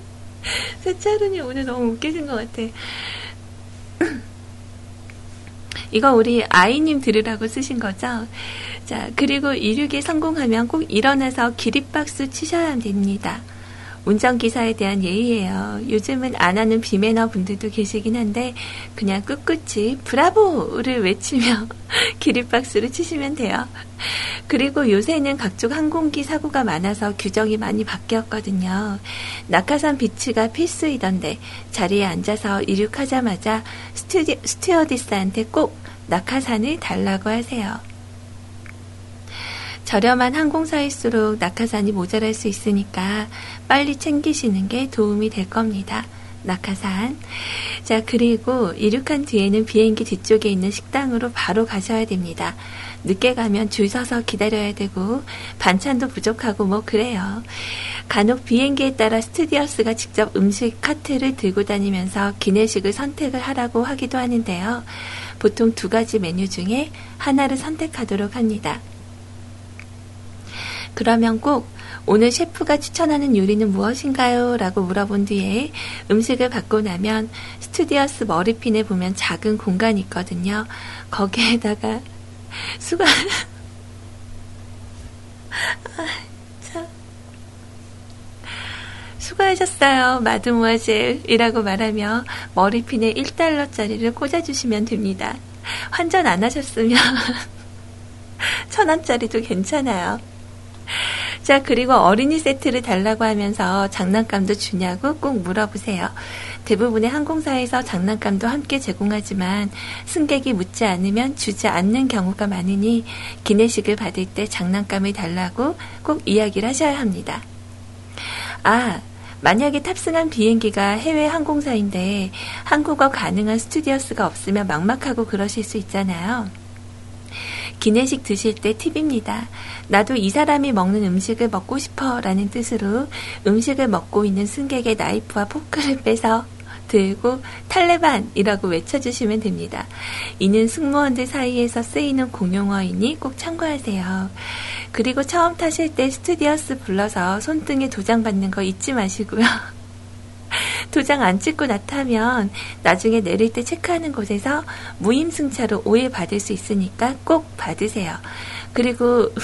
세차르니 오늘 너무 웃기신 것 같아. 이거 우리 아이님 들으라고 쓰신 거죠? 자, 그리고 이륙에 성공하면 꼭 일어나서 기립박수 치셔야 됩니다. 운전기사에 대한 예의예요. 요즘은 안 하는 비매너 분들도 계시긴 한데 그냥 꿋꿋이 브라보를 외치며 기립박수를 치시면 돼요. 그리고 요새는 각종 항공기 사고가 많아서 규정이 많이 바뀌었거든요. 낙하산 비치가 필수이던데 자리에 앉아서 이륙하자마자 스튜디, 스튜어디스한테 꼭 낙하산을 달라고 하세요. 저렴한 항공사일수록 낙하산이 모자랄 수 있으니까 빨리 챙기시는 게 도움이 될 겁니다. 낙하산. 자, 그리고 이륙한 뒤에는 비행기 뒤쪽에 있는 식당으로 바로 가셔야 됩니다. 늦게 가면 줄 서서 기다려야 되고, 반찬도 부족하고 뭐 그래요. 간혹 비행기에 따라 스튜디오스가 직접 음식 카트를 들고 다니면서 기내식을 선택을 하라고 하기도 하는데요. 보통 두 가지 메뉴 중에 하나를 선택하도록 합니다. 그러면 꼭 오늘 셰프가 추천하는 요리는 무엇인가요? 라고 물어본 뒤에 음식을 받고 나면 스튜디오스 머리핀에 보면 작은 공간이 있거든요. 거기에다가 수가, 아, 참. 수고하셨어요. 마드모아젤이라고 말하며 머리핀에 1달러짜리를 꽂아주시면 됩니다. 환전 안 하셨으면 천원짜리도 괜찮아요. 자, 그리고 어린이 세트를 달라고 하면서 장난감도 주냐고 꼭 물어보세요. 대부분의 항공사에서 장난감도 함께 제공하지만 승객이 묻지 않으면 주지 않는 경우가 많으니 기내식을 받을 때 장난감을 달라고 꼭 이야기를 하셔야 합니다. 아, 만약에 탑승한 비행기가 해외 항공사인데 한국어 가능한 스튜디오스가 없으면 막막하고 그러실 수 있잖아요. 기내식 드실 때 팁입니다. 나도 이 사람이 먹는 음식을 먹고 싶어 라는 뜻으로 음식을 먹고 있는 승객의 나이프와 포크를 빼서 들고 탈레반이라고 외쳐주시면 됩니다. 이는 승무원들 사이에서 쓰이는 공용어이니 꼭 참고하세요. 그리고 처음 타실 때 스튜디오스 불러서 손등에 도장 받는 거 잊지 마시고요. 도장 안 찍고 나타면 나중에 내릴 때 체크하는 곳에서 무임승차로 오해 받을 수 있으니까 꼭 받으세요. 그리고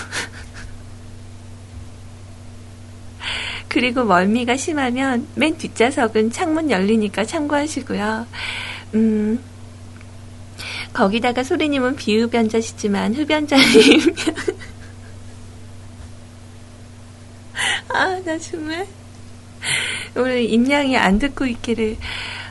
그리고 멀미가 심하면 맨 뒷좌석은 창문 열리니까 참고하시고요. 음, 거기다가 소리님은 비흡연자시지만 흡연자님. 아, 나 정말. 오늘 임양이 안 듣고 있기를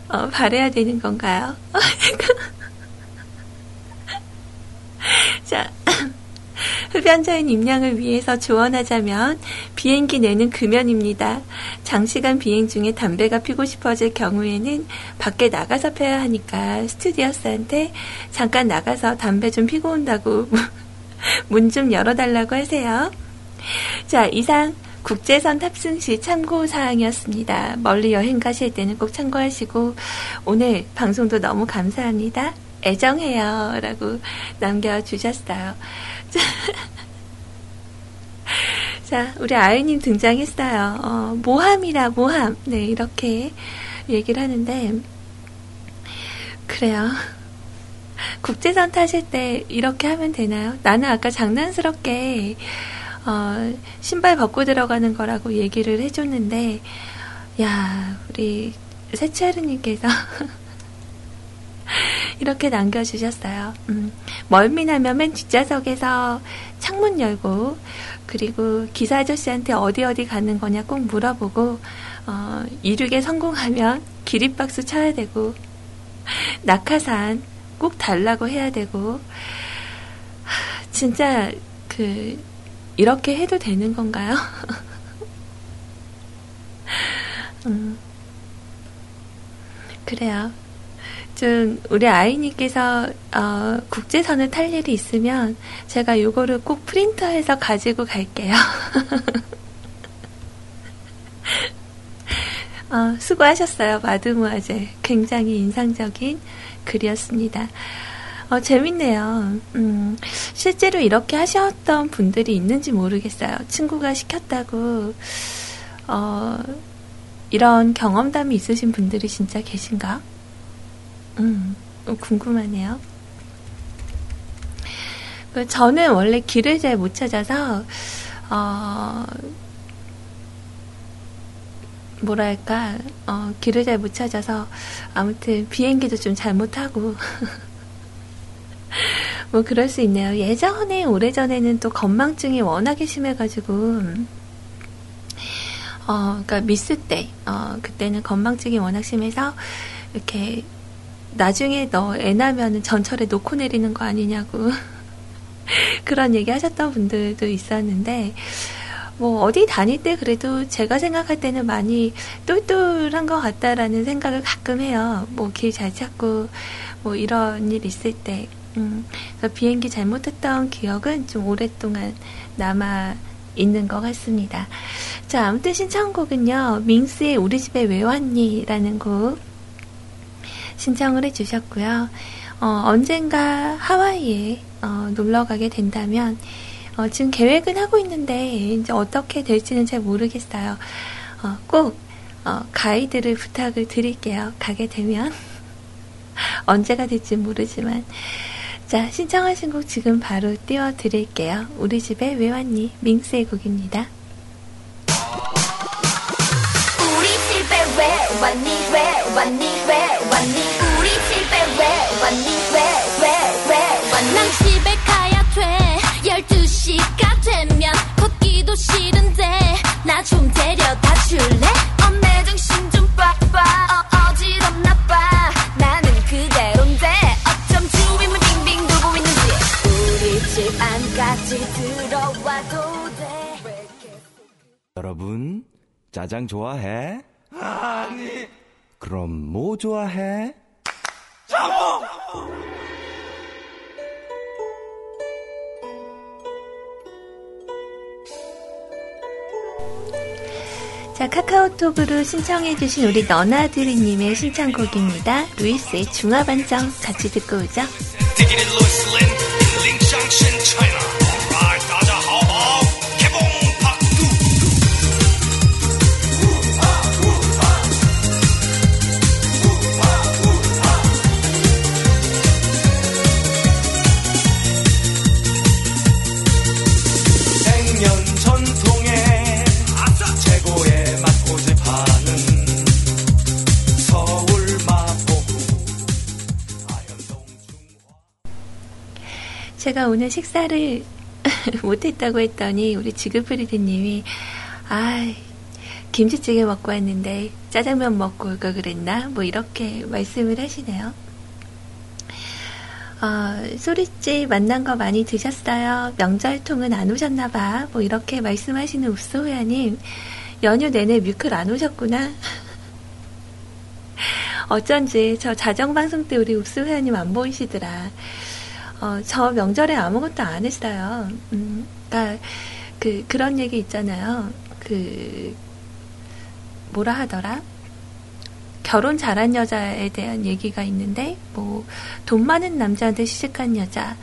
어, 바래야 되는 건가요? 자, 흡연자인 임양을 위해서 조언하자면 비행기 내는 금연입니다. 장시간 비행 중에 담배가 피고 싶어질 경우에는 밖에 나가서 펴야 하니까 스튜디오스한테 잠깐 나가서 담배 좀 피고 온다고 문 좀 열어달라고 하세요. 자, 이상 국제선 탑승 시 참고 사항이었습니다. 멀리 여행 가실 때는 꼭 참고하시고 오늘 방송도 너무 감사합니다. 애정해요. 라고 남겨주셨어요. 자, 우리 아이님 등장했어요. 어, 모함이라, 모함. 네, 이렇게 얘기를 하는데, 그래요. 국제선 타실 때 이렇게 하면 되나요? 나는 아까 장난스럽게, 어, 신발 벗고 들어가는 거라고 얘기를 해줬는데, 야, 우리 세차르님께서 이렇게 남겨주셨어요. 음, 멀미나면 맨 뒷좌석에서 창문 열고, 그리고 기사 아저씨한테 어디 어디 가는 거냐 꼭 물어보고, 어, 이륙에 성공하면 기립박수 쳐야 되고, 낙하산 꼭 달라고 해야 되고, 진짜, 그, 이렇게 해도 되는 건가요? 음, 그래요. 좀 우리 아이님께서 어, 국제선을 탈 일이 있으면 제가 요거를 꼭 프린터해서 가지고 갈게요. 어, 수고하셨어요, 마드모아제. 굉장히 인상적인 글이었습니다. 어, 재밌네요. 음, 실제로 이렇게 하셨던 분들이 있는지 모르겠어요. 친구가 시켰다고, 어, 이런 경험담이 있으신 분들이 진짜 계신가? 음, 어, 궁금하네요. 그 저는 원래 길을 잘 못 찾아서, 어, 뭐랄까, 어, 길을 잘 못 찾아서, 아무튼 비행기도 좀 잘못하고, 뭐 그럴 수 있네요. 예전에, 오래전에는 또 건망증이 워낙에 심해가지고, 어, 그니까 미스 때, 어, 그때는 건망증이 워낙 심해서, 이렇게, 나중에 너 애 나면은 전철에 놓고 내리는 거 아니냐고, 그런 얘기 하셨던 분들도 있었는데, 뭐 어디 다닐 때 그래도 제가 생각할 때는 많이 똘똘한 것 같다라는 생각을 가끔 해요. 뭐 길 잘 찾고 뭐 이런 일 있을 때. 음, 그래서 비행기 잘못했던 기억은 좀 오랫동안 남아 있는 것 같습니다. 자, 아무튼 신청곡은요, 민스의 우리 집에 왜 왔니? 라는 곡 신청을 해주셨고요. 어, 언젠가 하와이에 어, 놀러 가게 된다면 어, 지금 계획은 하고 있는데 이제 어떻게 될지는 잘 모르겠어요. 어, 꼭 어, 가이드를 부탁을 드릴게요. 가게 되면 언제가 될지 모르지만 자 신청하신 곡 지금 바로 띄워드릴게요. 우리 집에 왜 왔니? 밍스의 곡입니다. 우리 집에 왜 왔니 왜 왔니 왜 왔니 우리 집에 왜 왔니 왜 왜 왜 왔니 난 집에 가야 돼 12시가 되면 걷기도 싫은데 나 좀 데려다 줄래? 엄내 정신 좀 봐봐 여러분, 짜장 좋아해? 아니. 그럼 뭐 좋아해? 자, 카카오톡으로 신청해주신 우리 너나들이님의 신청곡입니다. 루이스의 중화반점 같이 듣고 오죠. 제가 오늘 식사를 못했다고 했더니 우리 지그프리드님이 아 김치찌개 먹고 왔는데 짜장면 먹고 올걸 그랬나? 뭐 이렇게 말씀을 하시네요. 어, 소리집 만난 거 많이 드셨어요? 명절통은 안 오셨나봐. 뭐 이렇게 말씀하시는 읍소회원님 연휴 내내 뮤클 안 오셨구나. 어쩐지 저 자정방송 때 우리 읍소회원님 안 보이시더라. 어, 저 명절에 아무것도 안 했어요. 음, 그니까, 그, 그런 얘기 있잖아요. 그, 뭐라 하더라? 결혼 잘한 여자에 대한 얘기가 있는데, 뭐, 돈 많은 남자한테 시집간 여자,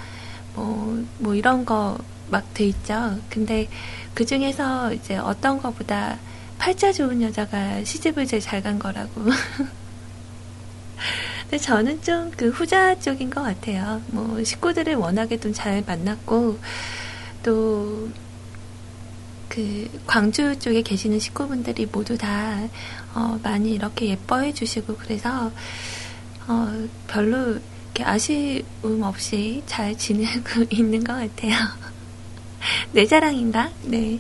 뭐, 뭐 이런 거 막 돼 있죠. 근데 그 중에서 이제 어떤 거보다 팔자 좋은 여자가 시집을 제일 잘 간 거라고. 근데 저는 좀 그 후자 쪽인 것 같아요. 뭐 식구들을 워낙에 좀 잘 만났고 또 그 광주 쪽에 계시는 식구분들이 모두 다 어, 많이 이렇게 예뻐해 주시고 그래서 어, 별로 이렇게 아쉬움 없이 잘 지내고 있는 것 같아요. 내 자랑인가? 네.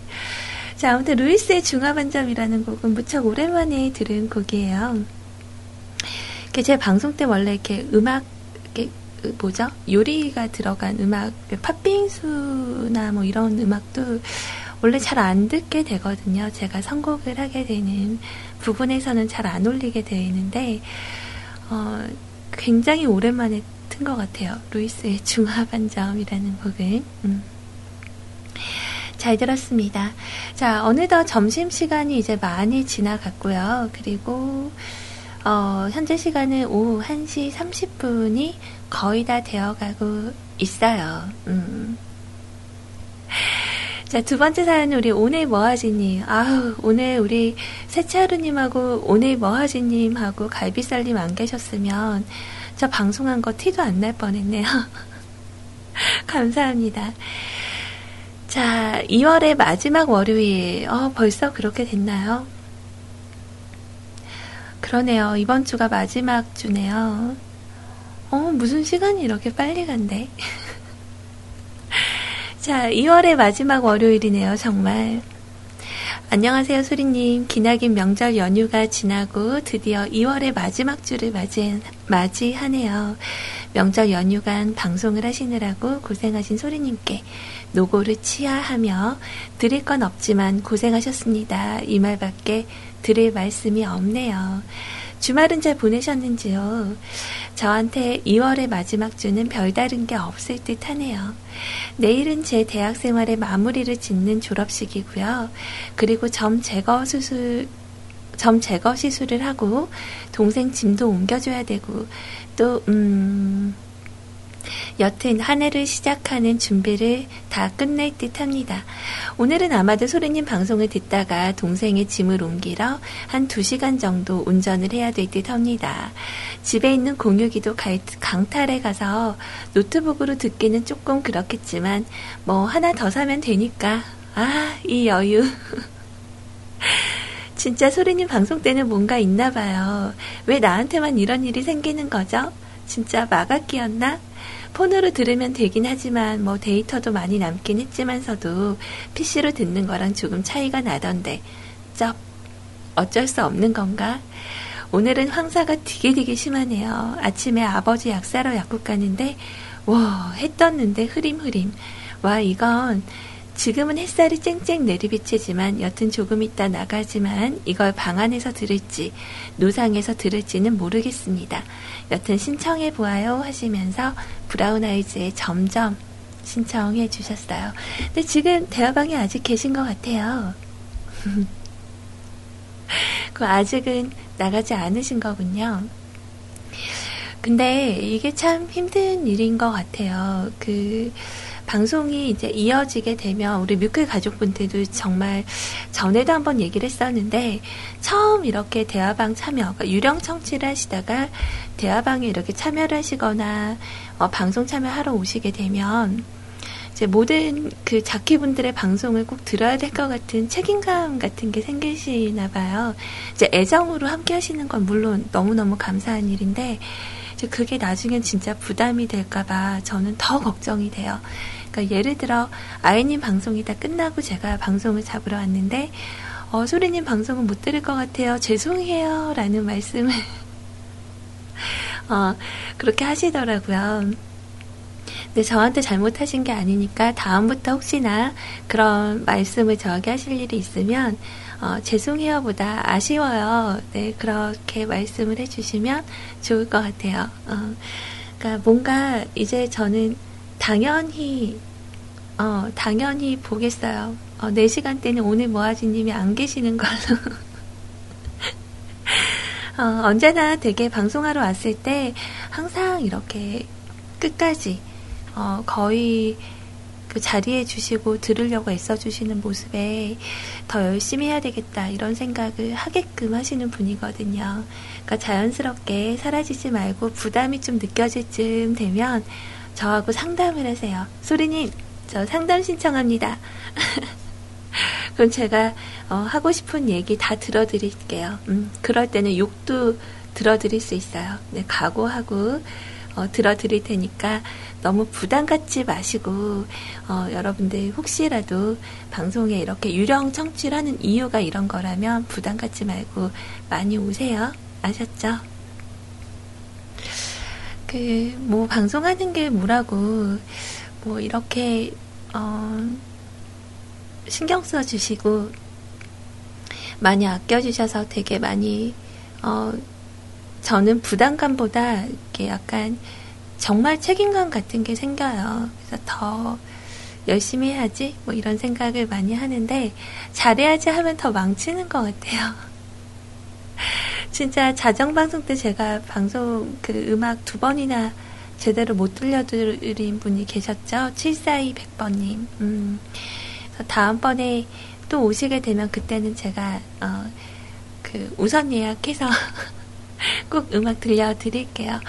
자, 아무튼 루이스의 중화반점이라는 곡은 무척 오랜만에 들은 곡이에요. 제 방송 때 원래 이렇게 음악, 이렇게 그 뭐죠? 요리가 들어간 음악, 팥빙수나 뭐 이런 음악도 원래 잘 안 듣게 되거든요. 제가 선곡을 하게 되는 부분에서는 잘 안 올리게 되어 있는데, 어, 굉장히 오랜만에 튼 것 같아요. 루이스의 중화반점이라는 곡을. 음. 잘 들었습니다. 자, 어느덧 점심시간이 이제 많이 지나갔고요. 그리고, 어, 현재 시간은 오후 1시 30분이 거의 다 되어가고 있어요. 음. 자, 두 번째 사연은 우리 오늘 뭐하지님. 아우, 오늘 우리 세차루님하고 오늘 뭐하지님하고 갈비살님 안 계셨으면 저 방송한 거 티도 안 날 뻔했네요. 감사합니다. 자, 2월의 마지막 월요일. 어, 벌써 그렇게 됐나요? 그러네요. 이번 주가 마지막 주네요. 어, 무슨 시간이 이렇게 빨리 간대. 자, 2월의 마지막 월요일이네요, 정말. 안녕하세요, 소리님. 기나긴 명절 연휴가 지나고 드디어 2월의 마지막 주를 맞이, 맞이하네요. 명절 연휴간 방송을 하시느라고 고생하신 소리님께 노고를 치하하며 드릴 건 없지만 고생하셨습니다. 이 말밖에 드릴 말씀이 없네요. 주말은 잘 보내셨는지요? 저한테 2월의 마지막 주는 별다른 게 없을 듯 하네요. 내일은 제 대학 생활의 마무리를 짓는 졸업식이고요. 그리고 점 제거 수술, 점 제거 시술을 하고 동생 짐도 옮겨줘야 되고 또, 음, 여튼 한 해를 시작하는 준비를 다 끝낼 듯 합니다. 오늘은 아마도 소리님 방송을 듣다가 동생의 짐을 옮기러 한 2시간 정도 운전을 해야 될 듯 합니다. 집에 있는 공유기도 강탈에 가서 노트북으로 듣기는 조금 그렇겠지만 뭐 하나 더 사면 되니까 아, 이 여유. 진짜 소리님 방송 때는 뭔가 있나 봐요. 왜 나한테만 이런 일이 생기는 거죠? 진짜 마각기였나? 폰으로 들으면 되긴 하지만 뭐 데이터도 많이 남긴 했지만서도 PC로 듣는 거랑 조금 차이가 나던데 쩝 어쩔 수 없는 건가? 오늘은 황사가 되게 되게 심하네요. 아침에 아버지 약 사러 약국 가는데 와, 해 떴는데 흐림 흐림. 와, 이건 지금은 햇살이 쨍쨍 내리비치지만 여튼 조금 있다 나가지만 이걸 방 안에서 들을지 노상에서 들을지는 모르겠습니다. 여튼 신청해 보아요 하시면서 브라운 아이즈의 점점 신청해 주셨어요. 근데 지금 대화방에 아직 계신 것 같아요. 그 아직은 나가지 않으신 거군요. 근데 이게 참 힘든 일인 것 같아요. 그 방송이 이제 이어지게 되면 우리 뮤클 가족분들도 정말 전에도 한번 얘기를 했었는데 처음 이렇게 대화방 참여, 그러니까 유령 청취를 하시다가 대화방에 이렇게 참여를 하시거나 어, 방송 참여하러 오시게 되면 이제 모든 그 자키분들의 방송을 꼭 들어야 될 것 같은 책임감 같은 게 생기시나 봐요. 이제 애정으로 함께 하시는 건 물론 너무너무 감사한 일인데 그게 나중엔 진짜 부담이 될까봐 저는 더 걱정이 돼요. 그러니까 예를 들어 아이님 방송이 다 끝나고 제가 방송을 잡으러 왔는데 어, 소리님 방송은 못 들을 것 같아요. 죄송해요. 라는 말씀을 어, 그렇게 하시더라고요. 근데 저한테 잘못하신 게 아니니까 다음부터 혹시나 그런 말씀을 저에게 하실 일이 있으면 어, 죄송해요 보다 아쉬워요. 네, 그렇게 말씀을 해주시면 좋을 것 같아요. 어, 그러니까 뭔가 이제 저는 당연히 어, 당연히 보겠어요. 어, 4시간 때는 오늘 모아지님이 안 계시는 걸로. 어, 언제나 되게 방송하러 왔을 때 항상 이렇게 끝까지 어, 거의 그 자리해 주시고 들으려고 애써 주시는 모습에 더 열심히 해야 되겠다 이런 생각을 하게끔 하시는 분이거든요. 그러니까 자연스럽게 사라지지 말고 부담이 좀 느껴질 쯤 되면 저하고 상담을 하세요. 소리님, 저 상담 신청합니다. 그럼 제가 어, 하고 싶은 얘기 다 들어드릴게요. 음, 그럴 때는 욕도 들어드릴 수 있어요. 네, 각오하고 어, 들어드릴 테니까 너무 부담 갖지 마시고 어, 여러분들 혹시라도 방송에 이렇게 유령 청취를 하는 이유가 이런 거라면 부담 갖지 말고 많이 오세요. 아셨죠? 그, 뭐, 방송하는 게 뭐라고, 뭐, 이렇게, 어, 신경 써 주시고, 많이 아껴주셔서 되게 많이, 어, 저는 부담감보다 이렇게 약간 정말 책임감 같은 게 생겨요. 그래서 더 열심히 해야지, 뭐 이런 생각을 많이 하는데, 잘해야지 하면 더 망치는 것 같아요. 진짜 자정 방송 때 제가 방송 그 음악 두 번이나 제대로 못 들려드린 분이 계셨죠? 74200번님. 음, 다음번에 또 오시게 되면 그때는 제가, 어, 그 우선 예약해서 꼭 음악 들려드릴게요.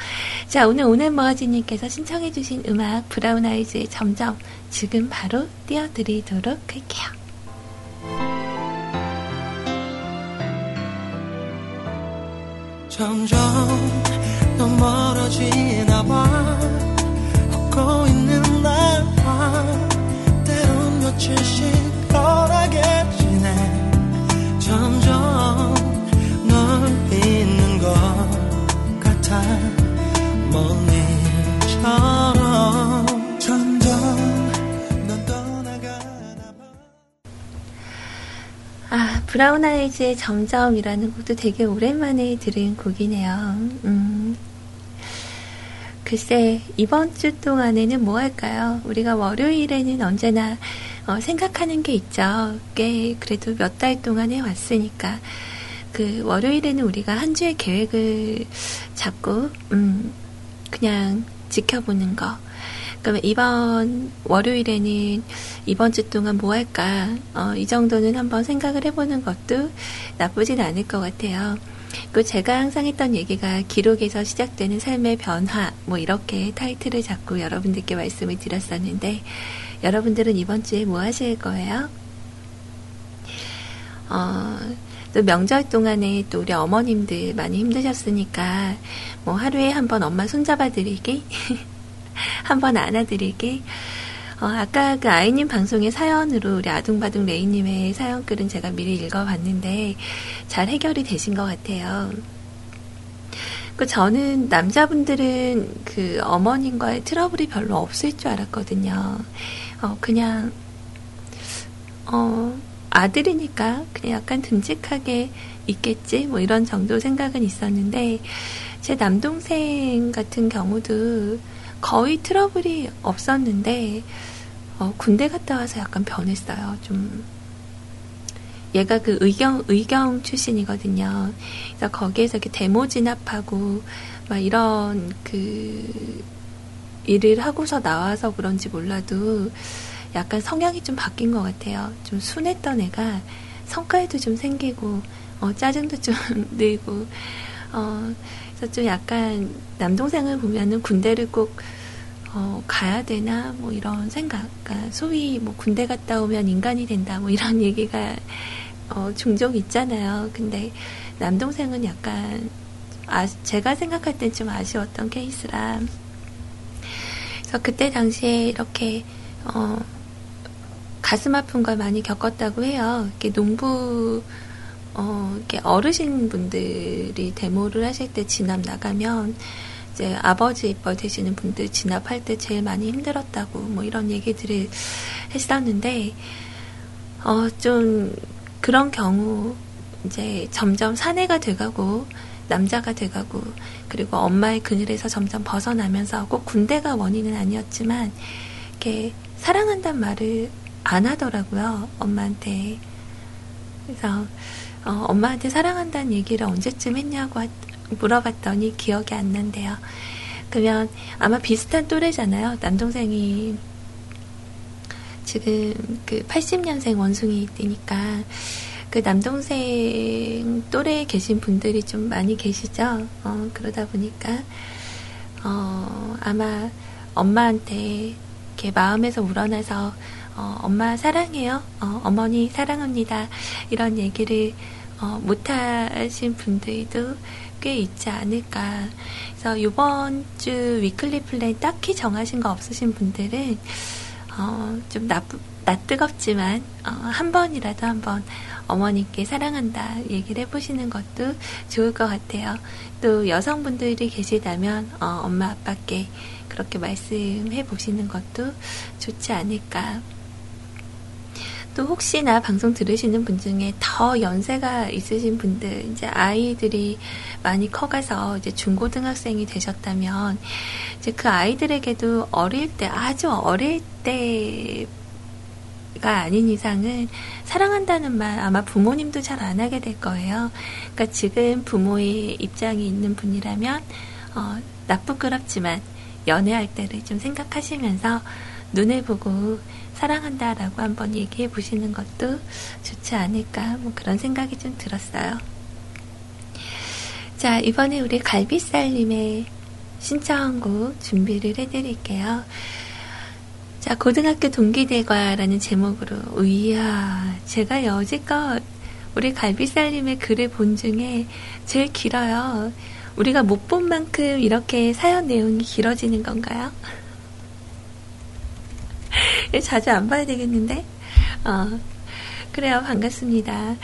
자, 오늘 오늘 머아지님께서 신청해주신 음악 브라운 아이즈의 점점 지금 바로 띄워드리도록 할게요. 점점 더 멀어지나 봐. 걷고 있는 나와 때론 며칠씩 덜하게 지내 점점 널 잊는 것 같아. 넌 봐. 아, 브라운 아이즈의 점점이라는 곡도 되게 오랜만에 들은 곡이네요. 음. 글쎄, 이번 주 동안에는 뭐 할까요? 우리가 월요일에는 언제나 어, 생각하는 게 있죠. 꽤 그래도 몇 달 동안 해왔으니까. 그 월요일에는 우리가 한 주의 계획을 잡고, 음, 그냥 지켜보는 거. 그러면 이번 월요일에는 이번 주 동안 뭐 할까? 어, 이 정도는 한번 생각을 해보는 것도 나쁘진 않을 것 같아요. 그 제가 항상 했던 얘기가 기록에서 시작되는 삶의 변화 뭐 이렇게 타이틀을 잡고 여러분들께 말씀을 드렸었는데 여러분들은 이번 주에 뭐 하실 거예요? 어, 또 명절 동안에 또 우리 어머님들 많이 힘드셨으니까 뭐 하루에 한 번 엄마 손잡아 드리기 한 번 안아드리기 어, 아까 그 아이님 방송의 사연으로 우리 아둥바둥 레이님의 사연글은 제가 미리 읽어봤는데 잘 해결이 되신 것 같아요. 그 저는 남자분들은 그 어머님과의 트러블이 별로 없을 줄 알았거든요. 어, 그냥, 어, 아들이니까 그냥 약간 듬직하게 있겠지? 뭐 이런 정도 생각은 있었는데, 제 남동생 같은 경우도 거의 트러블이 없었는데, 어, 군대 갔다 와서 약간 변했어요. 좀, 얘가 그 의경, 의경 출신이거든요. 그래서 거기에서 이렇게 데모 진압하고, 막 이런 그, 일을 하고서 나와서 그런지 몰라도 약간 성향이 좀 바뀐 것 같아요. 좀 순했던 애가 성깔도 좀 생기고, 어, 짜증도 좀 늘고, 어, 그래서 좀 약간 남동생을 보면은 군대를 꼭 어, 가야 되나 뭐 이런 생각, 그러니까 소위 뭐 군대 갔다 오면 인간이 된다 뭐 이런 얘기가 어, 종종 있잖아요. 근데 남동생은 약간 아, 제가 생각할 땐 좀 아쉬웠던 케이스라. 그래서 그때 당시에 이렇게 어, 가슴 아픈 걸 많이 겪었다고 해요. 이렇게 농부 어, 이렇게 어르신 분들이 데모를 하실 때 진압 나가면 이제 아버지 입벌 되시는 분들 진압할 때 제일 많이 힘들었다고 뭐 이런 얘기들을 했었는데 어, 좀 그런 경우 이제 점점 사내가 돼가고 남자가 돼가고 그리고 엄마의 그늘에서 점점 벗어나면서 꼭 군대가 원인은 아니었지만 이렇게 사랑한단 말을 안 하더라고요 엄마한테. 그래서 어, 엄마한테 사랑한다는 얘기를 언제쯤 했냐고 하- 물어봤더니 기억이 안 난대요. 그러면 아마 비슷한 또래잖아요. 남동생이 지금 그 80년생 원숭이니까 그 남동생 또래에 계신 분들이 좀 많이 계시죠. 어, 그러다 보니까 어, 아마 엄마한테 이렇게 마음에서 우러나서 어, 엄마 사랑해요. 어, 어머니 사랑합니다. 이런 얘기를 어, 못하신 분들도 꽤 있지 않을까. 그래서 이번 주 weekly plan 딱히 정하신 거 없으신 분들은 어, 좀 나쁘, 낯뜨겁지만 어, 한 번이라도 한번 어머니께 사랑한다 얘기를 해보시는 것도 좋을 것 같아요. 또 여성분들이 계시다면 어, 엄마 아빠께 그렇게 말씀해 보시는 것도 좋지 않을까. 또 혹시나 방송 들으시는 분 중에 더 연세가 있으신 분들, 이제 아이들이 많이 커가서 이제 중고등학생이 되셨다면, 이제 그 아이들에게도 어릴 때, 아주 어릴 때 가 아닌 이상은 사랑한다는 말 아마 부모님도 잘 안 하게 될 거예요. 그러니까 지금 부모의 입장이 있는 분이라면, 어, 나쁘끄럽지만 연애할 때를 좀 생각하시면서 눈을 보고 사랑한다 라고 한번 얘기해 보시는 것도 좋지 않을까 뭐 그런 생각이 좀 들었어요. 자 이번에 우리 갈비살님의 신청곡 준비를 해드릴게요. 자 고등학교 동기들과라는 제목으로 이야 제가 여지껏 우리 갈비살님의 글을 본 중에 제일 길어요. 우리가 못 본 만큼 이렇게 사연 내용이 길어지는 건가요? 자주 안 봐야 되겠는데? 어, 그래요. 반갑습니다.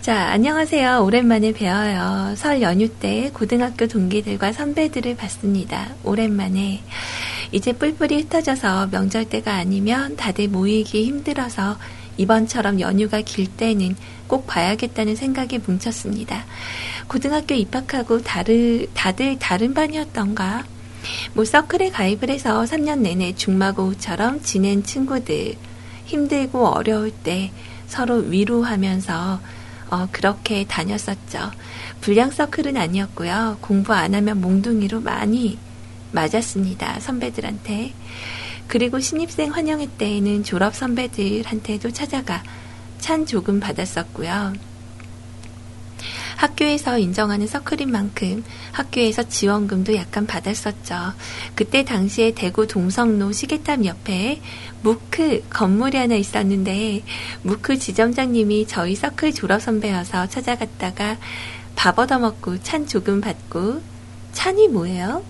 자, 안녕하세요. 오랜만에 뵈어요. 설 연휴 때 고등학교 동기들과 선배들을 봤습니다. 오랜만에. 이제 뿔뿔이 흩어져서 명절 때가 아니면 다들 모이기 힘들어서 이번처럼 연휴가 길 때는 꼭 봐야겠다는 생각에 뭉쳤습니다. 고등학교 입학하고 다르, 다들 다른 반이었던가? 뭐 서클에 가입을 해서 3년 내내 중마고우처럼 지낸 친구들 힘들고 어려울 때 서로 위로하면서 어, 그렇게 다녔었죠. 불량 서클은 아니었고요. 공부 안 하면 몽둥이로 많이 맞았습니다. 선배들한테. 그리고 신입생 환영회 때에는 졸업 선배들한테도 찾아가 찬 조금 받았었고요. 학교에서 인정하는 서클인 만큼 학교에서 지원금도 약간 받았었죠. 그때 당시에 대구 동성로 시계탑 옆에 무크 건물이 하나 있었는데 무크 지점장님이 저희 서클 졸업 선배여서 찾아갔다가 밥 얻어먹고 찬 조금 받고 찬이 뭐예요?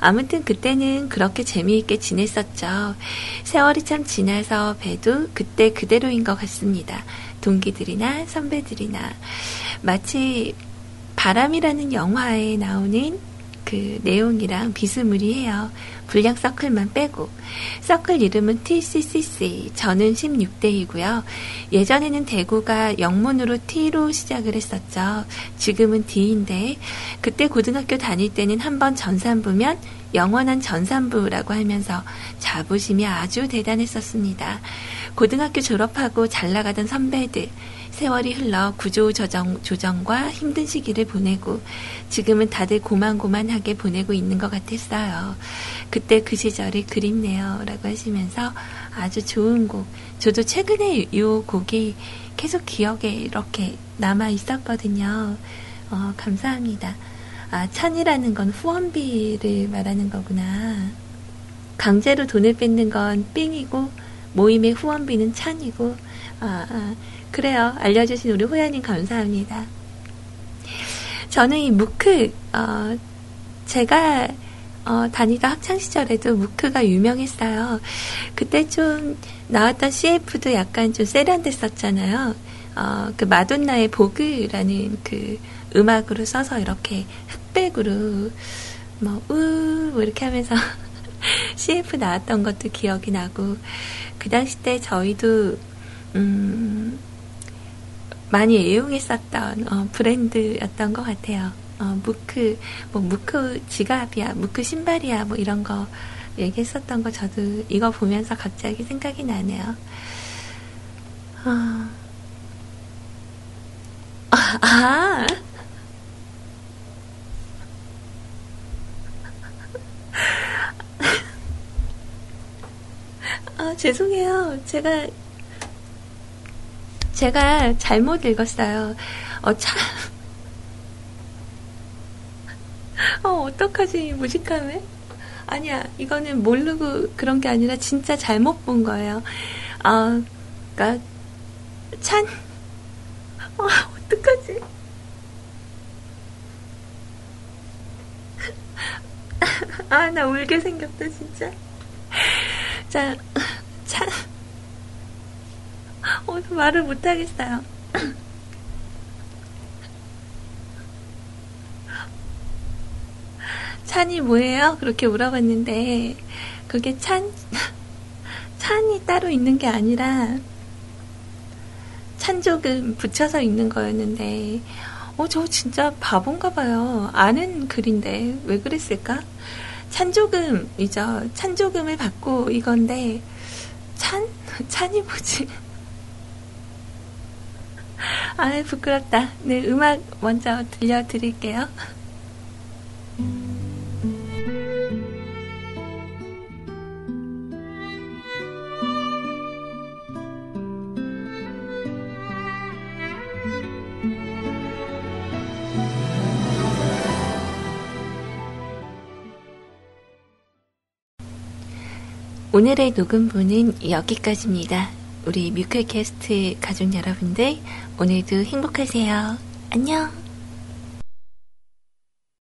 아무튼 그때는 그렇게 재미있게 지냈었죠. 세월이 참 지나서 봬도 그때 그대로인 것 같습니다. 동기들이나 선배들이나. 마치 바람이라는 영화에 나오는 그 내용이랑 비스무리해요. 불량 서클만 빼고. 서클 이름은 TCCC. 저는 16대이고요. 예전에는 대구가 영문으로 T로 시작을 했었죠. 지금은 D인데, 그때 고등학교 다닐 때는 한번 전산부면 영원한 전산부라고 하면서 자부심이 아주 대단했었습니다. 고등학교 졸업하고 잘 나가던 선배들, 세월이 흘러 구조 조정, 조정과 힘든 시기를 보내고 지금은 다들 고만고만하게 보내고 있는 것 같았어요. 그때 그 시절이 그립네요. 라고 하시면서 아주 좋은 곡. 저도 최근에 이 곡이 계속 기억에 이렇게 남아 있었거든요. 어, 감사합니다. 아, 찬이라는 건 후원비를 말하는 거구나. 강제로 돈을 뺏는 건 삥이고 모임의 후원비는 찬이고 아, 아, 그래요. 알려주신 우리 호야님 감사합니다. 저는 이 무크, 어, 제가 어, 다니던 학창시절에도 무크가 유명했어요. 그때 좀 나왔던 CF도 약간 좀 세련됐었잖아요. 어, 그 마돈나의 보그라는 그 음악으로 써서 이렇게 흑백으로 뭐, 우, 뭐 이렇게 하면서 CF 나왔던 것도 기억이 나고, 그 당시 때 저희도, 음, 많이 애용했었던 어, 브랜드였던 것 같아요. 어, 무크, 뭐 무크 지갑이야, 무크 신발이야, 뭐 이런 거 얘기했었던 거 저도 이거 보면서 갑자기 생각이 나네요. 어... 아, 죄송해요. 제가 제가 잘못 읽었어요. 어, 참. 어, 어떡하지, 무식함에? 아니야, 이거는 모르고 그런 게 아니라 진짜 잘못 본 거예요. 아, 그니까, 찬, 어, 어떡하지? 아, 나 울게 생겼다, 진짜. 자, 찬. 어, 말을 못하겠어요. 찬이 뭐예요? 그렇게 물어봤는데, 그게 찬, 찬이 따로 있는 게 아니라, 찬조금 붙여서 있는 거였는데, 어, 저 진짜 바본가 봐요. 아는 글인데, 왜 그랬을까? 찬조금이죠. 찬조금을 받고 이건데, 찬? 찬이 뭐지? 아이, 부끄럽다. 네, 음악 먼저 들려드릴게요. 오늘의 녹음부는 여기까지입니다. 우리 뮤클캐스트 가족 여러분들 오늘도 행복하세요. 안녕.